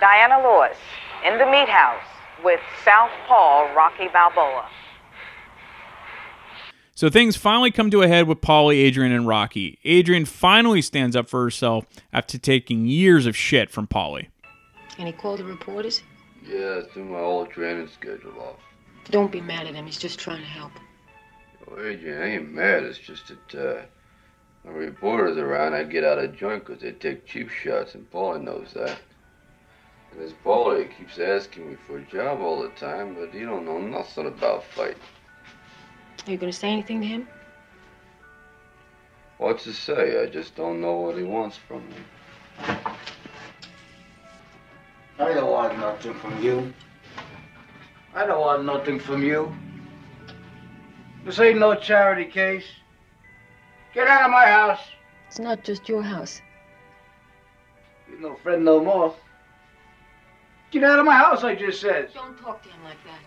Diana Lewis in the meat house with Southpaw Rocky Balboa. So things finally come to a head with Paulie, Adrian, and Rocky. Adrian finally stands up for herself after taking years of shit from Paulie. And he called the reporters? Yeah, threw my whole training schedule off. Don't be mad at him. He's just trying to help. Oh, Adrian, I ain't mad. It's just that, uh, when reporters around, I get out of joint 'cause they take cheap shots, and Paulie knows that. And this Paulie keeps asking me for a job all the time, but he don't know nothing about fighting. Are you going to say anything to him? What's to say? I just don't know what he wants from me. I don't want nothing from you. I don't want nothing from you. This ain't no charity case. Get out of my house. It's not just your house. You're no friend no more. Get out of my house, I just said. Don't talk to him like that.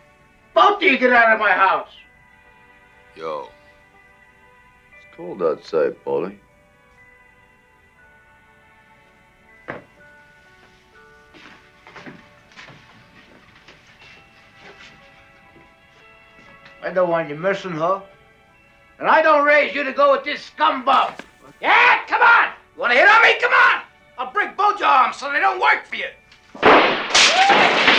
Both of you get out of my house. Yo. It's cold outside, Paulie. I don't want you missing her. And I don't raise you to go with this scumbag. Yeah, come on. You want to hit on me? Come on. I'll break both your arms so they don't work for you. Thank you.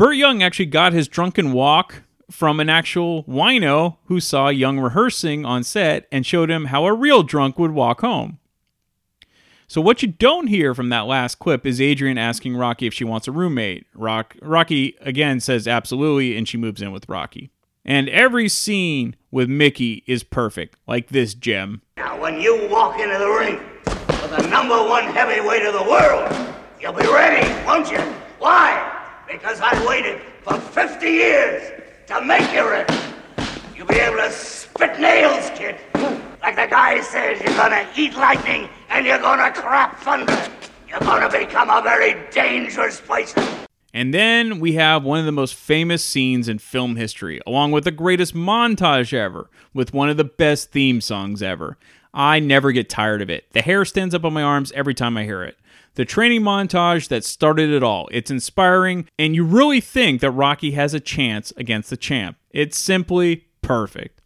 Burt Young actually got his drunken walk from an actual wino who saw Young rehearsing on set and showed him how a real drunk would walk home. So what you don't hear from that last clip is Adrian asking Rocky if she wants a roommate. Rock, Rocky again says absolutely and she moves in with Rocky. And every scene with Mickey is perfect, like this gem. Now, when you walk into the ring with the number one heavyweight of the world, you'll be ready, won't you? Why? Because I waited for 50 years to make you rich. You'll be able to spit nails, kid. Like the guy says, you're gonna eat lightning and you're gonna crap thunder. You're gonna become a very dangerous fighter. And then we have one of the most famous scenes in film history, along with the greatest montage ever, with one of the best theme songs ever. I never get tired of it. The hair stands up on my arms every time I hear it. The training montage that started it all. It's inspiring, and you really think that Rocky has a chance against the champ. It's simply perfect.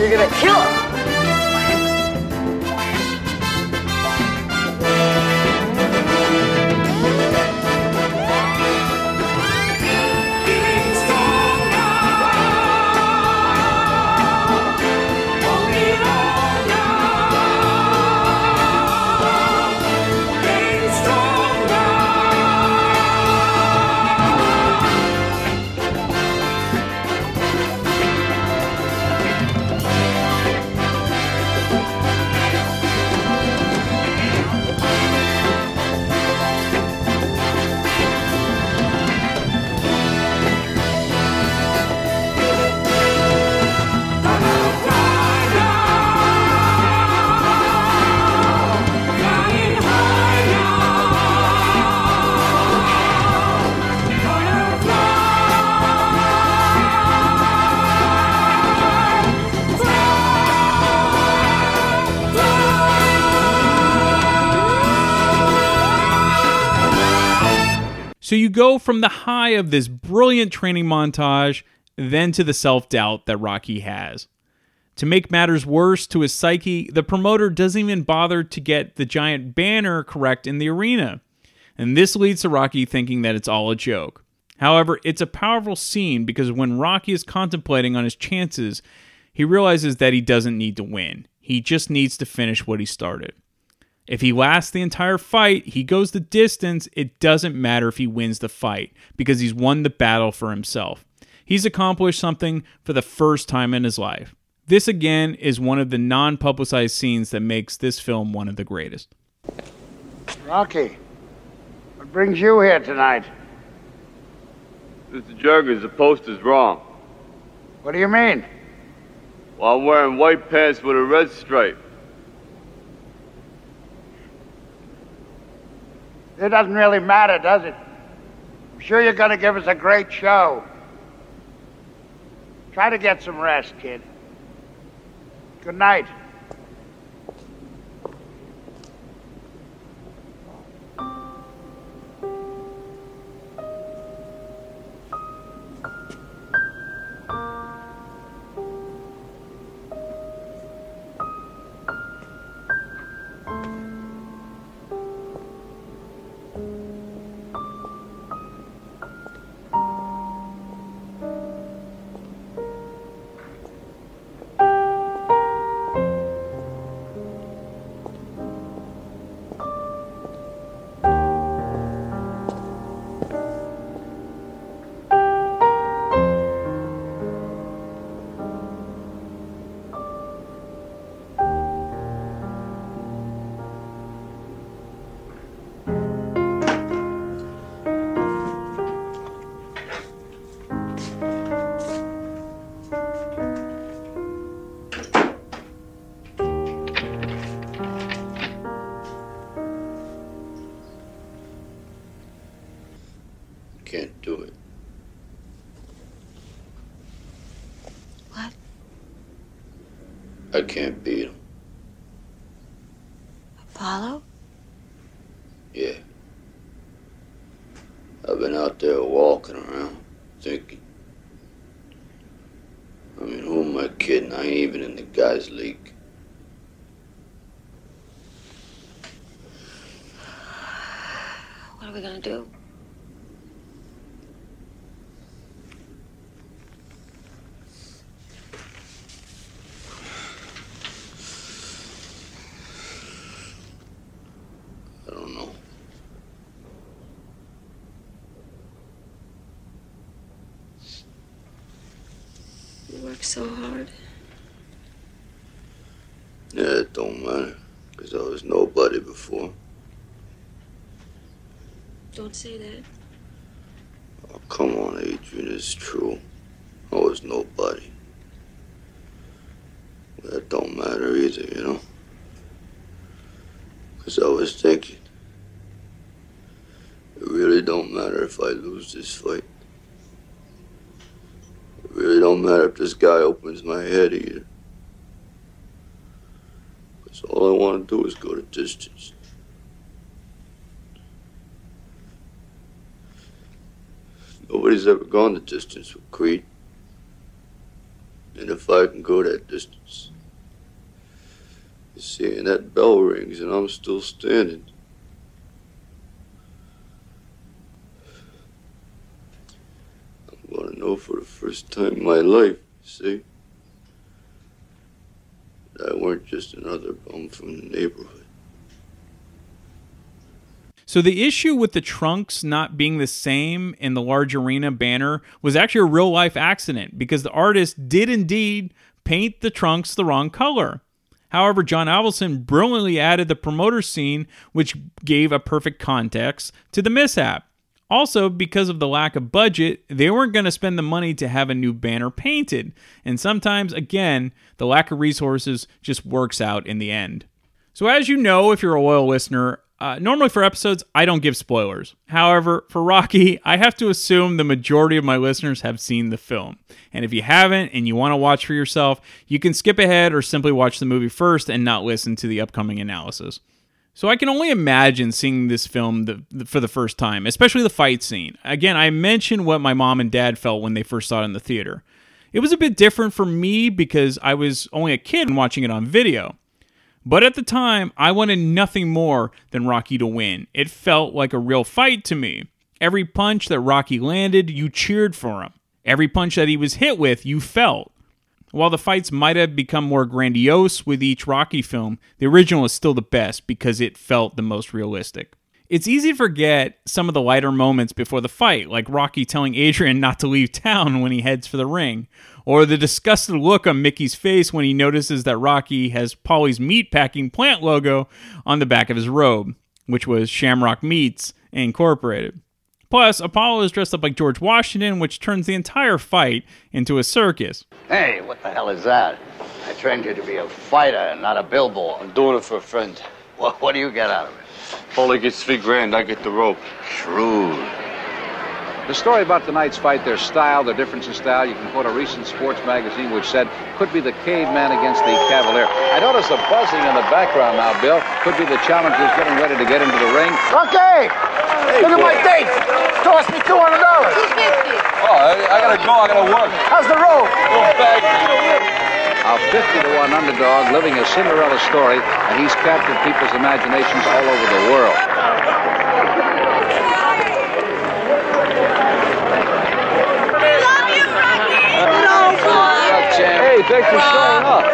You're gonna kill him. Go from the high of this brilliant training montage, then to the self doubt that Rocky has. To make matters worse to his psyche, the promoter doesn't even bother to get the giant banner correct in the arena. And this leads to Rocky thinking that it's all a joke. However, it's a powerful scene because when Rocky is contemplating on his chances, he realizes that he doesn't need to win. He just needs to finish what he started. If he lasts the entire fight, he goes the distance, it doesn't matter if he wins the fight because he's won the battle for himself. He's accomplished something for the first time in his life. This again is one of the non publicized scenes that makes this film one of the greatest. Rocky, what brings you here tonight? Mr. Jergens, the poster's wrong. What do you mean? Well, I'm wearing white pants with a red stripe. It doesn't really matter, does it? I'm sure you're going to give us a great show. Try to get some rest, kid. Good night. In the guys' league. What are we gonna do? I don't know. You work so hard. Yeah, it don't matter. Because I before. Don't say that. Oh, come on, Adrian, it's true. I was nobody. But that don't matter either, you know? Because I was thinking, it really don't matter if I lose this fight. It really don't matter if this guy opens my head either. I want to do is go the distance. Nobody's ever gone the distance with Creed. And And if I can go that distance, you see, and that bell rings and I'm still standing. I'm gonna know for the first time in my life, see, that I weren't just another bum from the neighborhood. So the issue with the trunks not being the same in the large arena banner was actually a real life accident because the artist did indeed paint the trunks the wrong color. However, John Avildsen brilliantly added the promoter scene, which gave a perfect context to the mishap. Also, because of the lack of budget, they weren't going to spend the money to have a new banner painted. And sometimes, again, the lack of resources just works out in the end. So, as you know, if you're a loyal listener, uh, normally for episodes, I don't give spoilers. However, for Rocky, I have to assume the majority of my listeners have seen the film. And if you haven't and you want to watch for yourself, you can skip ahead or simply watch the movie first and not listen to the upcoming analysis. So I can only imagine seeing this film the, the, for the first time, especially the fight scene. Again, I mentioned what my mom and dad felt when they first saw it in the theater. It was a bit different for me because I was only a kid and watching it on video. But at the time, I wanted nothing more than Rocky to win. It felt like a real fight to me. Every punch that Rocky landed, you cheered for him. Every punch that he was hit with, you felt. While the fights might have become more grandiose with each Rocky film, the original is still the best because it felt the most realistic. It's easy to forget some of the lighter moments before the fight, like Rocky telling Adrian not to leave town when he heads for the ring, or the disgusted look on Mickey's face when he notices that Rocky has Paulie's meatpacking plant logo on the back of his robe, which was Shamrock Meats Incorporated. Plus, Apollo is dressed up like George Washington, which turns the entire fight into a circus. Hey, what the hell is that? I trained you to be a fighter, not a billboard. I'm doing it for a friend. What, what do you get out of it? Paulie gets three grand, I get the rope. Shrewd. The story about tonight's fight, their style, their difference in style, you can quote a recent sports magazine which said, could be the caveman against the cavalier. I notice the buzzing in the background now, Bill. Could be the challengers getting ready to get into the ring. Rocky! Look at my date! Cost me $200. Oh, I, I gotta go, I gotta work. How's the rope? Oh, a 50 to 1 underdog living a Cinderella story, and he's captured people's imaginations all over the world. Hey, thanks for showing up.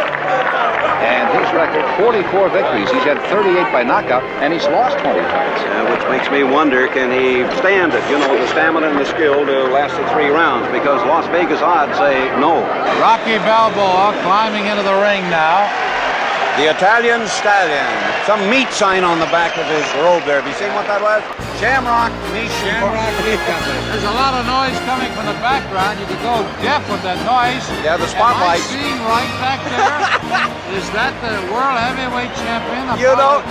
And his record, 44 victories. He's had 38 by knockout, and he's lost 20 fights. Uh, which makes me wonder, can he stand it? You know, the stamina and the skill to last the three rounds, because Las Vegas odds say no. Rocky Balboa climbing into the ring now. The Italian stallion. Some meat sign on the back of his robe there. Have you seen what that was? Shamrock Meat Shamrock Meat Company. There's a lot of noise coming from the background. You could go deaf with that noise. Yeah, the spotlight. Am I seeing right back there? Is that the world heavyweight champion? You know,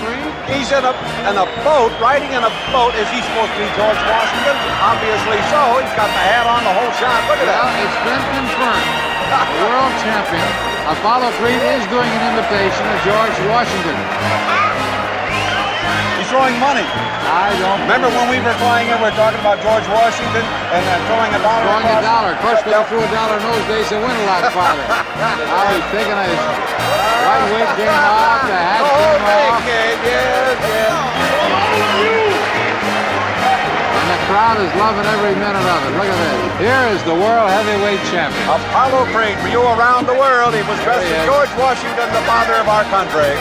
he's in a in a boat, riding in a boat. Is he supposed to be George Washington? Obviously so. He's got the hat on, the whole shot. Look at Well, that. it's been confirmed. The world champion, Apollo Creed, is doing an imitation of George Washington. He's throwing money. I don't Remember when we were flying in, we were talking about George Washington and uh, throwing a dollar Throwing a dollar. Of course, he threw a dollar in those days, they win a lot farther. now he's taking white wig game off, the hat Oh, came off, kid, yes, yes. Crowd is loving every minute of it. Look at this. Here is the world heavyweight champion. Apollo Creed, for you around the world, he was dressed There as. George Washington, the father of our country.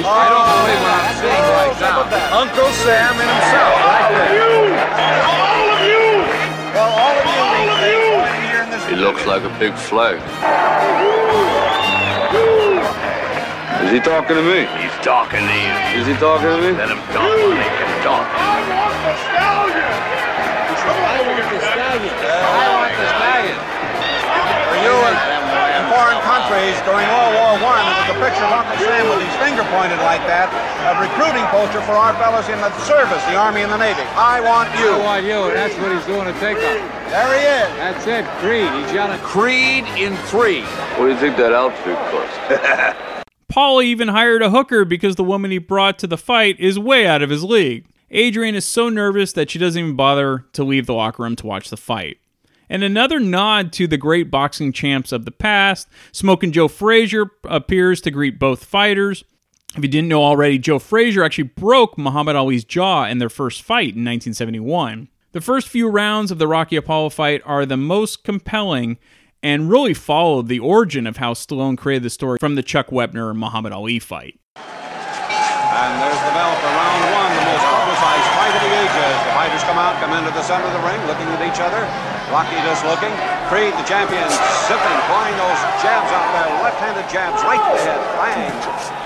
I don't believe what I'm oh, seeing right now. Uncle Sam and himself, right there. All of you! Well, all of you, all of you! Here in this It looks like a big flag. Is he talking to me? He's talking to you. Is he talking to me? Let him talk when he can talk. I want the stallion! I want the stallion. I want the stallion. For you in, in foreign countries during World War One, it was a picture of Uncle Sam with his finger pointed like that, a recruiting poster for our fellows in the service, the Army and the Navy. I want you. I want you. That's what he's doing to take off. There he is. That's it. Creed. He's yelling Creed in three. What do you think that outfit cost? Paul even hired a hooker because the woman he brought to the fight is way out of his league. Adrian is so nervous that she doesn't even bother to leave the locker room to watch the fight. And another nod to the great boxing champs of the past, Smoking Joe Frazier appears to greet both fighters. If you didn't know already, Joe Frazier actually broke Muhammad Ali's jaw in their first fight in 1971. The first few rounds of the Rocky Apollo fight are the most compelling and really followed the origin of how Stallone created the story from the Chuck Wepner Muhammad Ali fight. And there's the bell for round one, the most publicized fight of the ages. The fighters come out, come into the center of the ring, looking at each other. Rocky just looking. Creed, the champion, sipping, flying those jabs out there, left-handed jabs right to the head. Bang.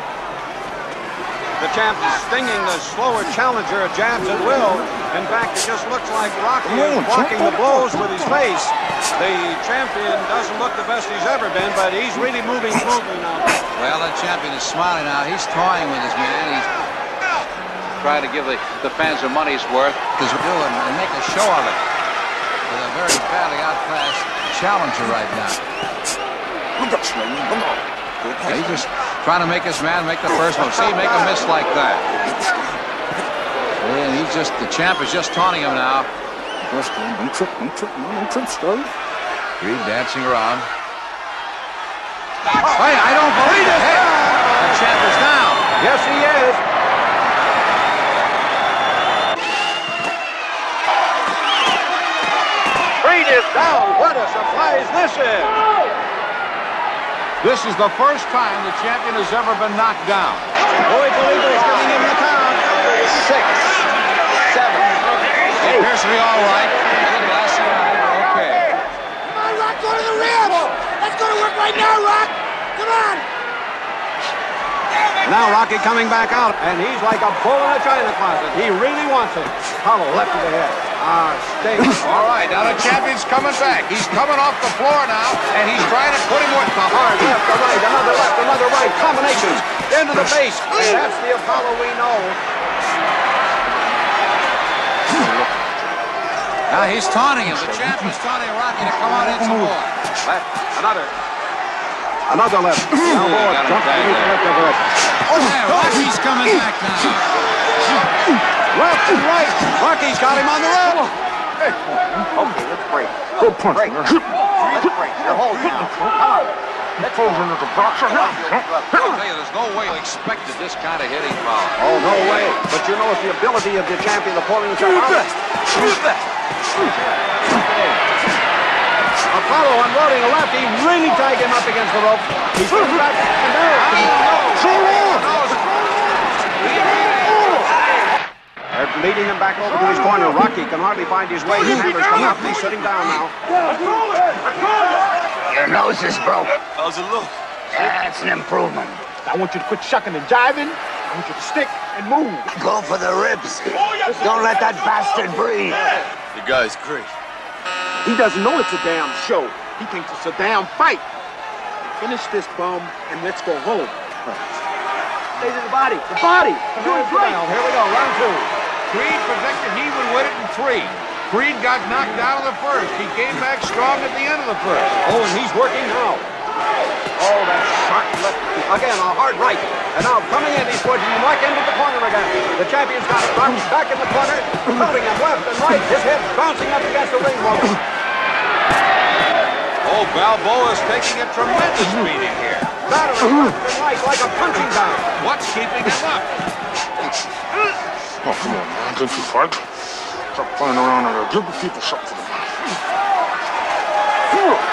The champ is stinging the slower challenger jabs at will. In fact, it just looks like Rocky is blocking the blows with his face. The champion doesn't look the best he's ever been, but he's really moving smoothly now. Well, the champion is smiling now. He's toying with his man. He's trying to give the, the fans their money's worth. Because we're doing and make a show of it. With a very badly outclassed challenger right now. He's just trying to make his man make the first move. See, make a miss like that. And he's just, the champ is just taunting him now. Creed dancing around. Hey, I don't believe it. Hey, the champ is down. Yes, he is. Creed is down. What a surprise this is. This is the first time the champion has ever been knocked down. Boy, Toledo is giving him the count. Six, seven, He appears to be all right. Glassy eyed, okay. Come on, Rock, go to the rim. Let's go to work right now, Rock. Come on. Now Rocky coming back out, and he's like a bull in a china closet. He really wants it. Hollow left to the head. Ah, stay. All right, now the champion's coming back. He's coming off the floor now, and he's trying to put him with The hard left, the right, another left, another right. Combinations into the face. And that's the Apollo we know. Now he's taunting him. The champion's taunting Rocky to come on in some more. Left, another. Another left. Now, him jump to the left of it. Oh, yeah, Rocky's coming back now. Left and right. Rocky's got him on the rope. Okay, let's break. Good punch. Break. Let's break. You're holding now. Come on. Let's hold him the boxer. I'll tell you, there's no way I expected this kind of hitting power. Oh, no way. But you know it's the ability of the champion of pulling himself out. Apollo unloading a left. He really tied him up against the rope. He's getting back. And They're leading him back over to his corner. Rocky can hardly find his way. His hammers come up. He's sitting down now. Your nose is broke. How's it look? That's an improvement. I want you to quit shucking and jiving. I want you to stick and move. Go for the ribs. Don't let that bastard breathe. The guy's great. He doesn't know it's a damn show. He thinks it's a damn fight. Finish this bum and let's go home. Stay to the body. The body. You're doing great. Here we go. Round two. Creed predicted he would win it in three. Creed got knocked out of the first. He came back strong at the end of the first. Oh, and he's working now. Oh, that sharp left. Again, a hard right. And now coming in, he's pushing him right into the corner again. The champion's got it. Back in the corner, holding him left and right. His head bouncing up against the ring wall. Oh, Balboa's taking a tremendous beating here. Battering left and right like a punching bag. What's keeping him up? Oh, come on, man. Don't you fight. Stop playing around and give the people something.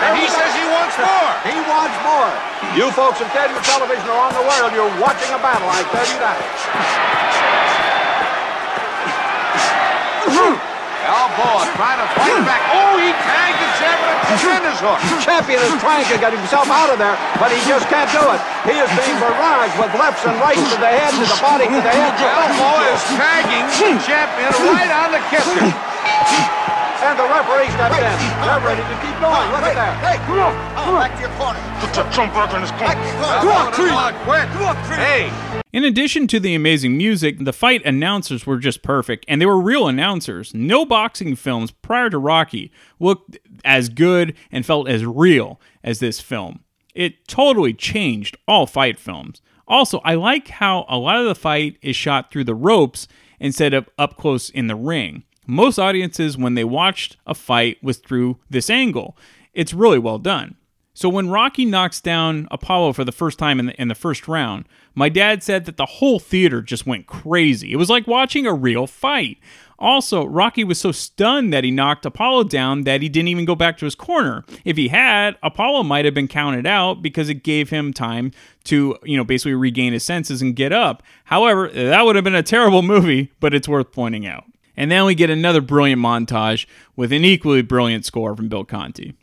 And he says he wants more. He wants more. You folks at Deadwood Television around the world, you're watching a battle, I tell you that. Oh, Balboa trying to fight hmm. back. Oh, he tagged the champ with a hmm. tremendous hook. Hmm. Champion is trying to get himself out of there, but he just can't do it. He is being barraged with lefts and rights to the head, to the body, to the head. Balboa is tagging the champion right on the kisser. And the referee steps in. They're ready to keep going. Look at that. Hey, come on. Oh, back to your corner. Put that jump back in his corner. Come on, come on, quit. Hey, In addition to the amazing music, the fight announcers were just perfect, and they were real announcers. No boxing films prior to Rocky looked as good and felt as real as this film. It totally changed all fight films. Also, I like how a lot of the fight is shot through the ropes instead of up close in the ring. Most audiences, when they watched a fight, was through this angle. It's really well done. So when Rocky knocks down Apollo for the first time in the, in the first round, my dad said that the whole theater just went crazy. It was like watching a real fight. Also, Rocky was so stunned that he knocked Apollo down that he didn't even go back to his corner. If he had, Apollo might have been counted out because it gave him time to, you know, basically regain his senses and get up. However, that would have been a terrible movie, but it's worth pointing out. And then we get another brilliant montage with an equally brilliant score from Bill Conti.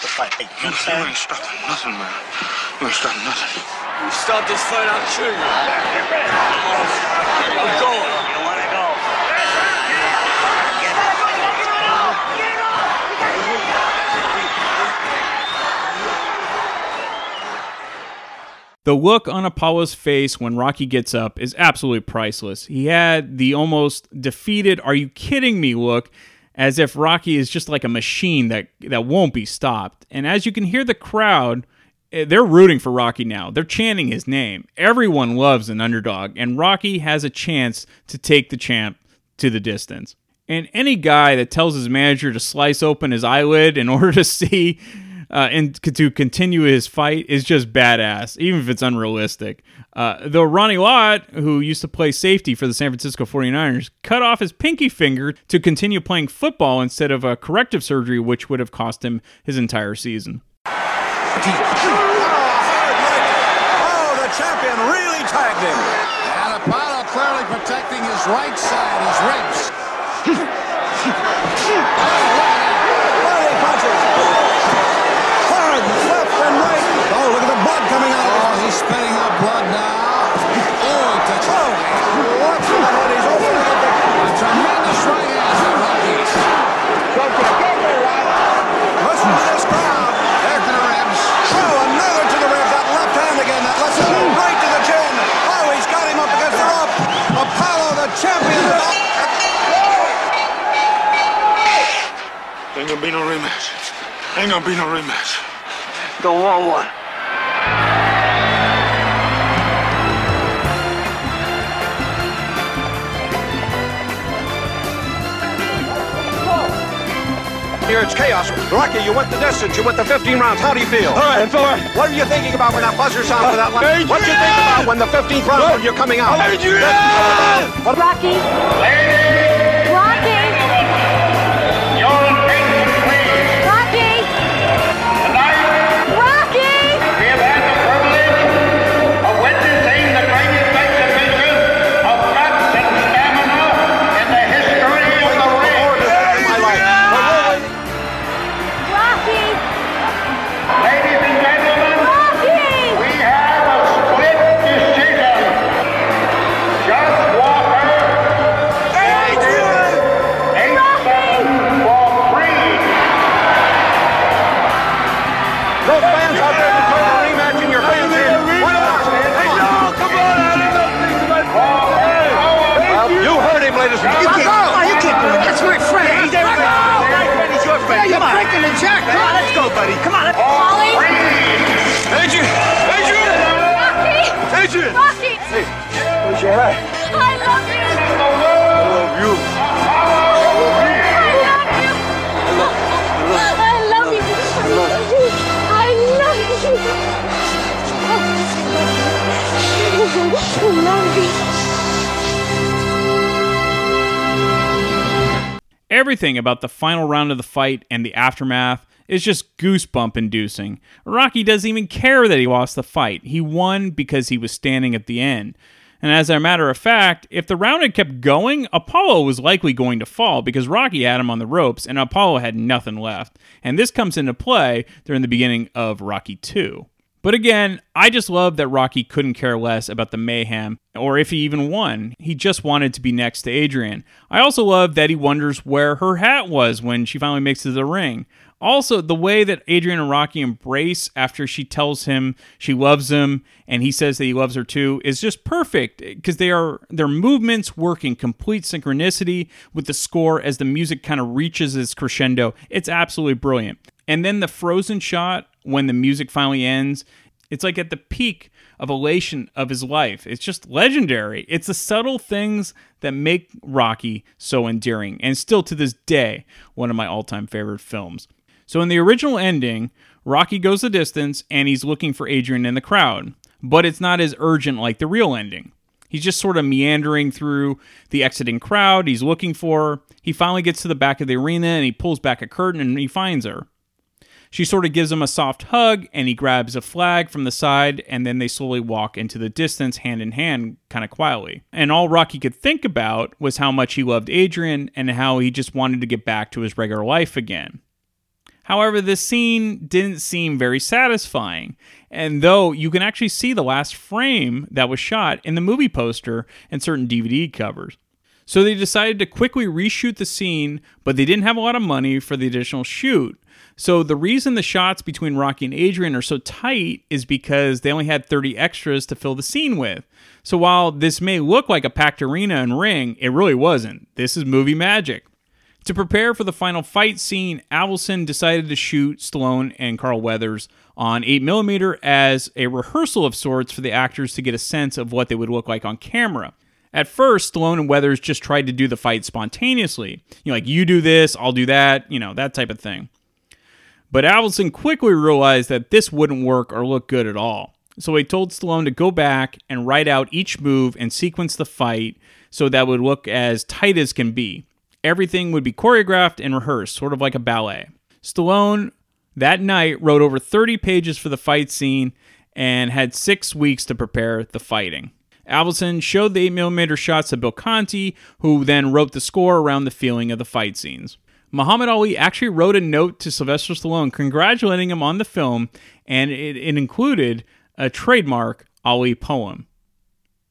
The fight. Hey, you I ain't stopping nothing, man. Ain't stopping nothing. You this fight, I'll you. I'm going. The look on Apollo's face when Rocky gets up is absolutely priceless. He had the almost defeated, are you kidding me look, as if Rocky is just like a machine that, that won't be stopped. And as you can hear the crowd, eh, they're rooting for Rocky now. They're chanting his name. Everyone loves an underdog, and Rocky has a chance to take the champ to the distance. And any guy that tells his manager to slice open his eyelid in order to see uh, and to continue his fight is just badass, even if it's unrealistic. Uh, though Ronnie Lott, who used to play safety for the San Francisco 49ers, cut off his pinky finger to continue playing football instead of a corrective surgery, which would have cost him his entire season. Oh, the champion really tagged him. And Apollo clearly protecting his right side, his ribs. Gonna be no rematch. Ain't gonna be no rematch. Go one one. Here it's chaos. Rocky, you went the distance. You went the 15 rounds. How do you feel? All right, fella. What are you thinking about when that buzzer sounds for that uh, one? Adrian! What you think about when the 15th round when you're coming out? Adrian! Rocky. Rocky. Where's your hat? I love you. I love you. I love you. I love you. I love you. Everything about the final round of the fight and the aftermath is just goosebump inducing. Rocky doesn't even care that he lost the fight. He won because he was standing at the end. And as a matter of fact, if the round had kept going, Apollo was likely going to fall because Rocky had him on the ropes and Apollo had nothing left. And this comes into play during the beginning of Rocky 2. But again, I just love that Rocky couldn't care less about the mayhem or if he even won. He just wanted to be next to Adrian. I also love that he wonders where her hat was when she finally makes it to the ring. Also, the way that Adrian and Rocky embrace after she tells him she loves him and he says that he loves her too is just perfect because they are their movements work in complete synchronicity with the score as the music kind of reaches its crescendo. It's absolutely brilliant. And then the frozen shot when the music finally ends, it's like at the peak of elation of his life. It's just legendary. It's the subtle things that make Rocky so endearing and still to this day one of my all-time favorite films. So in the original ending, Rocky goes the distance and he's looking for Adrian in the crowd, but it's not as urgent like the real ending. He's just sort of meandering through the exiting crowd. He's looking for her. He finally gets to the back of the arena and he pulls back a curtain and he finds her. She sort of gives him a soft hug and he grabs a flag from the side and then they slowly walk into the distance hand in hand kind of quietly. And all Rocky could think about was how much he loved Adrian and how he just wanted to get back to his regular life again. However, this scene didn't seem very satisfying. And though you can actually see the last frame that was shot in the movie poster and certain DVD covers. So they decided to quickly reshoot the scene, but they didn't have a lot of money for the additional shoot. So the reason the shots between Rocky and Adrian are so tight is because they only had 30 extras to fill the scene with. So while this may look like a packed arena and ring, it really wasn't. This is movie magic. To prepare for the final fight scene, Avildsen decided to shoot Stallone and Carl Weathers on 8mm as a rehearsal of sorts for the actors to get a sense of what they would look like on camera. At first, Stallone and Weathers just tried to do the fight spontaneously. You know, like, you do this, I'll do that, you know, that type of thing. But Avildsen quickly realized that this wouldn't work or look good at all. So he told Stallone to go back and write out each move and sequence the fight so that would look as tight as can be. Everything would be choreographed and rehearsed, sort of like a ballet. Stallone that night wrote over 30 pages for the fight scene and had six weeks to prepare the fighting. Avildsen showed the 8mm shots to Bill Conti, who then wrote the score around the feeling of the fight scenes. Muhammad Ali actually wrote a note to Sylvester Stallone congratulating him on the film, and it, it included a trademark Ali poem.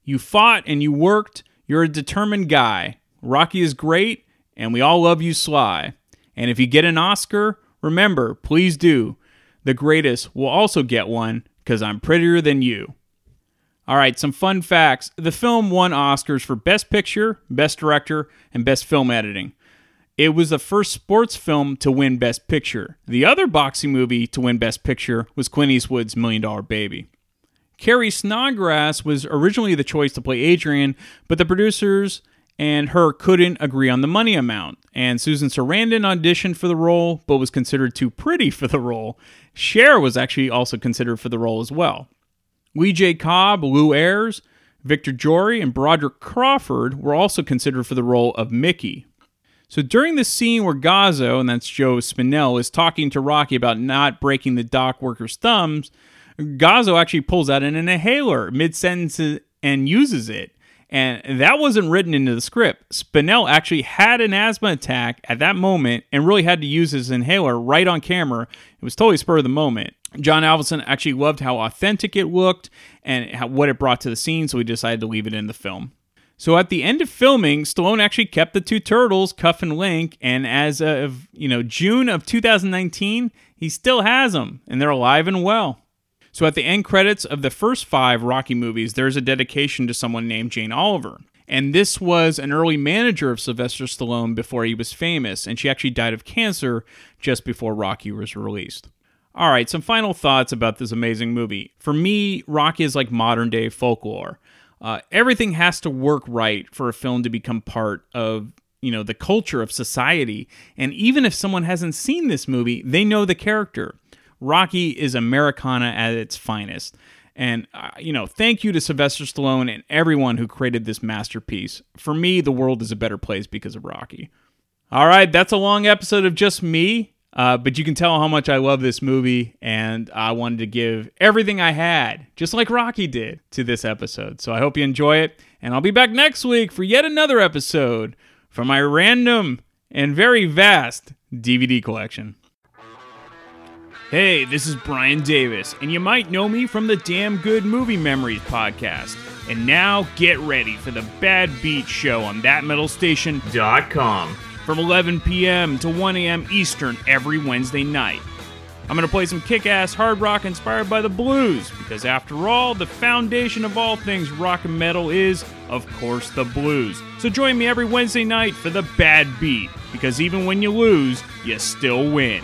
You fought and you worked, you're a determined guy. Rocky is great, and we all love you, Sly. And if you get an Oscar, remember, please do. The greatest will also get one, because I'm prettier than you. All right, some fun facts. The film won Oscars for Best Picture, Best Director, and Best Film Editing. It was the first sports film to win Best Picture. The other boxing movie to win Best Picture was Clint Eastwood's Million Dollar Baby. Carrie Snodgress was originally the choice to play Adrian, but the producers and her couldn't agree on the money amount. And Susan Sarandon auditioned for the role, but was considered too pretty for the role. Cher was actually also considered for the role as well. Lee J. Cobb, Lew Ayres, Victor Jory, and Broderick Crawford were also considered for the role of Mickey. So during the scene where Gazzo, and that's Joe Spinell, is talking to Rocky about not breaking the dock workers' thumbs, Gazzo actually pulls out an inhaler mid sentence and uses it. And that wasn't written into the script. Spinell actually had an asthma attack at that moment and really had to use his inhaler right on camera. It was totally spur of the moment. John Avildsen actually loved how authentic it looked and how, what it brought to the scene, so he decided to leave it in the film. So at the end of filming, Stallone actually kept the two turtles, Cuff and Link, and as of you know June of 2019, he still has them, and they're alive and well. So at the end credits of the first five Rocky movies, there's a dedication to someone named Jane Oliver. And this was an early manager of Sylvester Stallone before he was famous, and she actually died of cancer just before Rocky was released. All right, some final thoughts about this amazing movie. For me, Rocky is like modern day folklore. Uh, everything has to work right for a film to become part of you know the culture of society and even if someone hasn't seen this movie they know the character rocky is americana at its finest and uh, you know thank you to sylvester stallone and everyone who created this masterpiece for me the world is a better place because of rocky all right that's a long episode of just me uh, but you can tell how much I love this movie, and I wanted to give everything I had, just like Rocky did, to this episode. So I hope you enjoy it, and I'll be back next week for yet another episode from my random and very vast DVD collection. Hey, this is Brian Davis, and you might know me from the Damn Good Movie Memories podcast. And now get ready for the Bad Beat Show on ThatMetalStation.com from 11 p.m. to 1 a.m. Eastern every Wednesday night. I'm going to play some kick ass hard rock inspired by the blues, because after all, the foundation of all things rock and metal is, of course, the blues. So join me every Wednesday night for the Bad Beat, because even when you lose, you still win.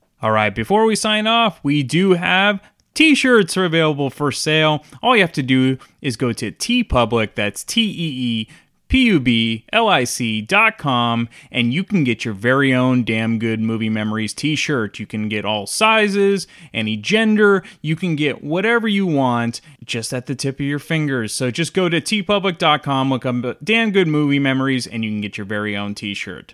All right, before we sign off, we do have t shirts are available for sale. All you have to do is go to TeePublic, that's T E E P U B L I C dot com, and you can get your very own Damn Good Movie Memories t shirt. You can get all sizes, any gender, you can get whatever you want just at the tip of your fingers. So just go to teepublic.com, look up Damn Good Movie Memories, and you can get your very own t shirt.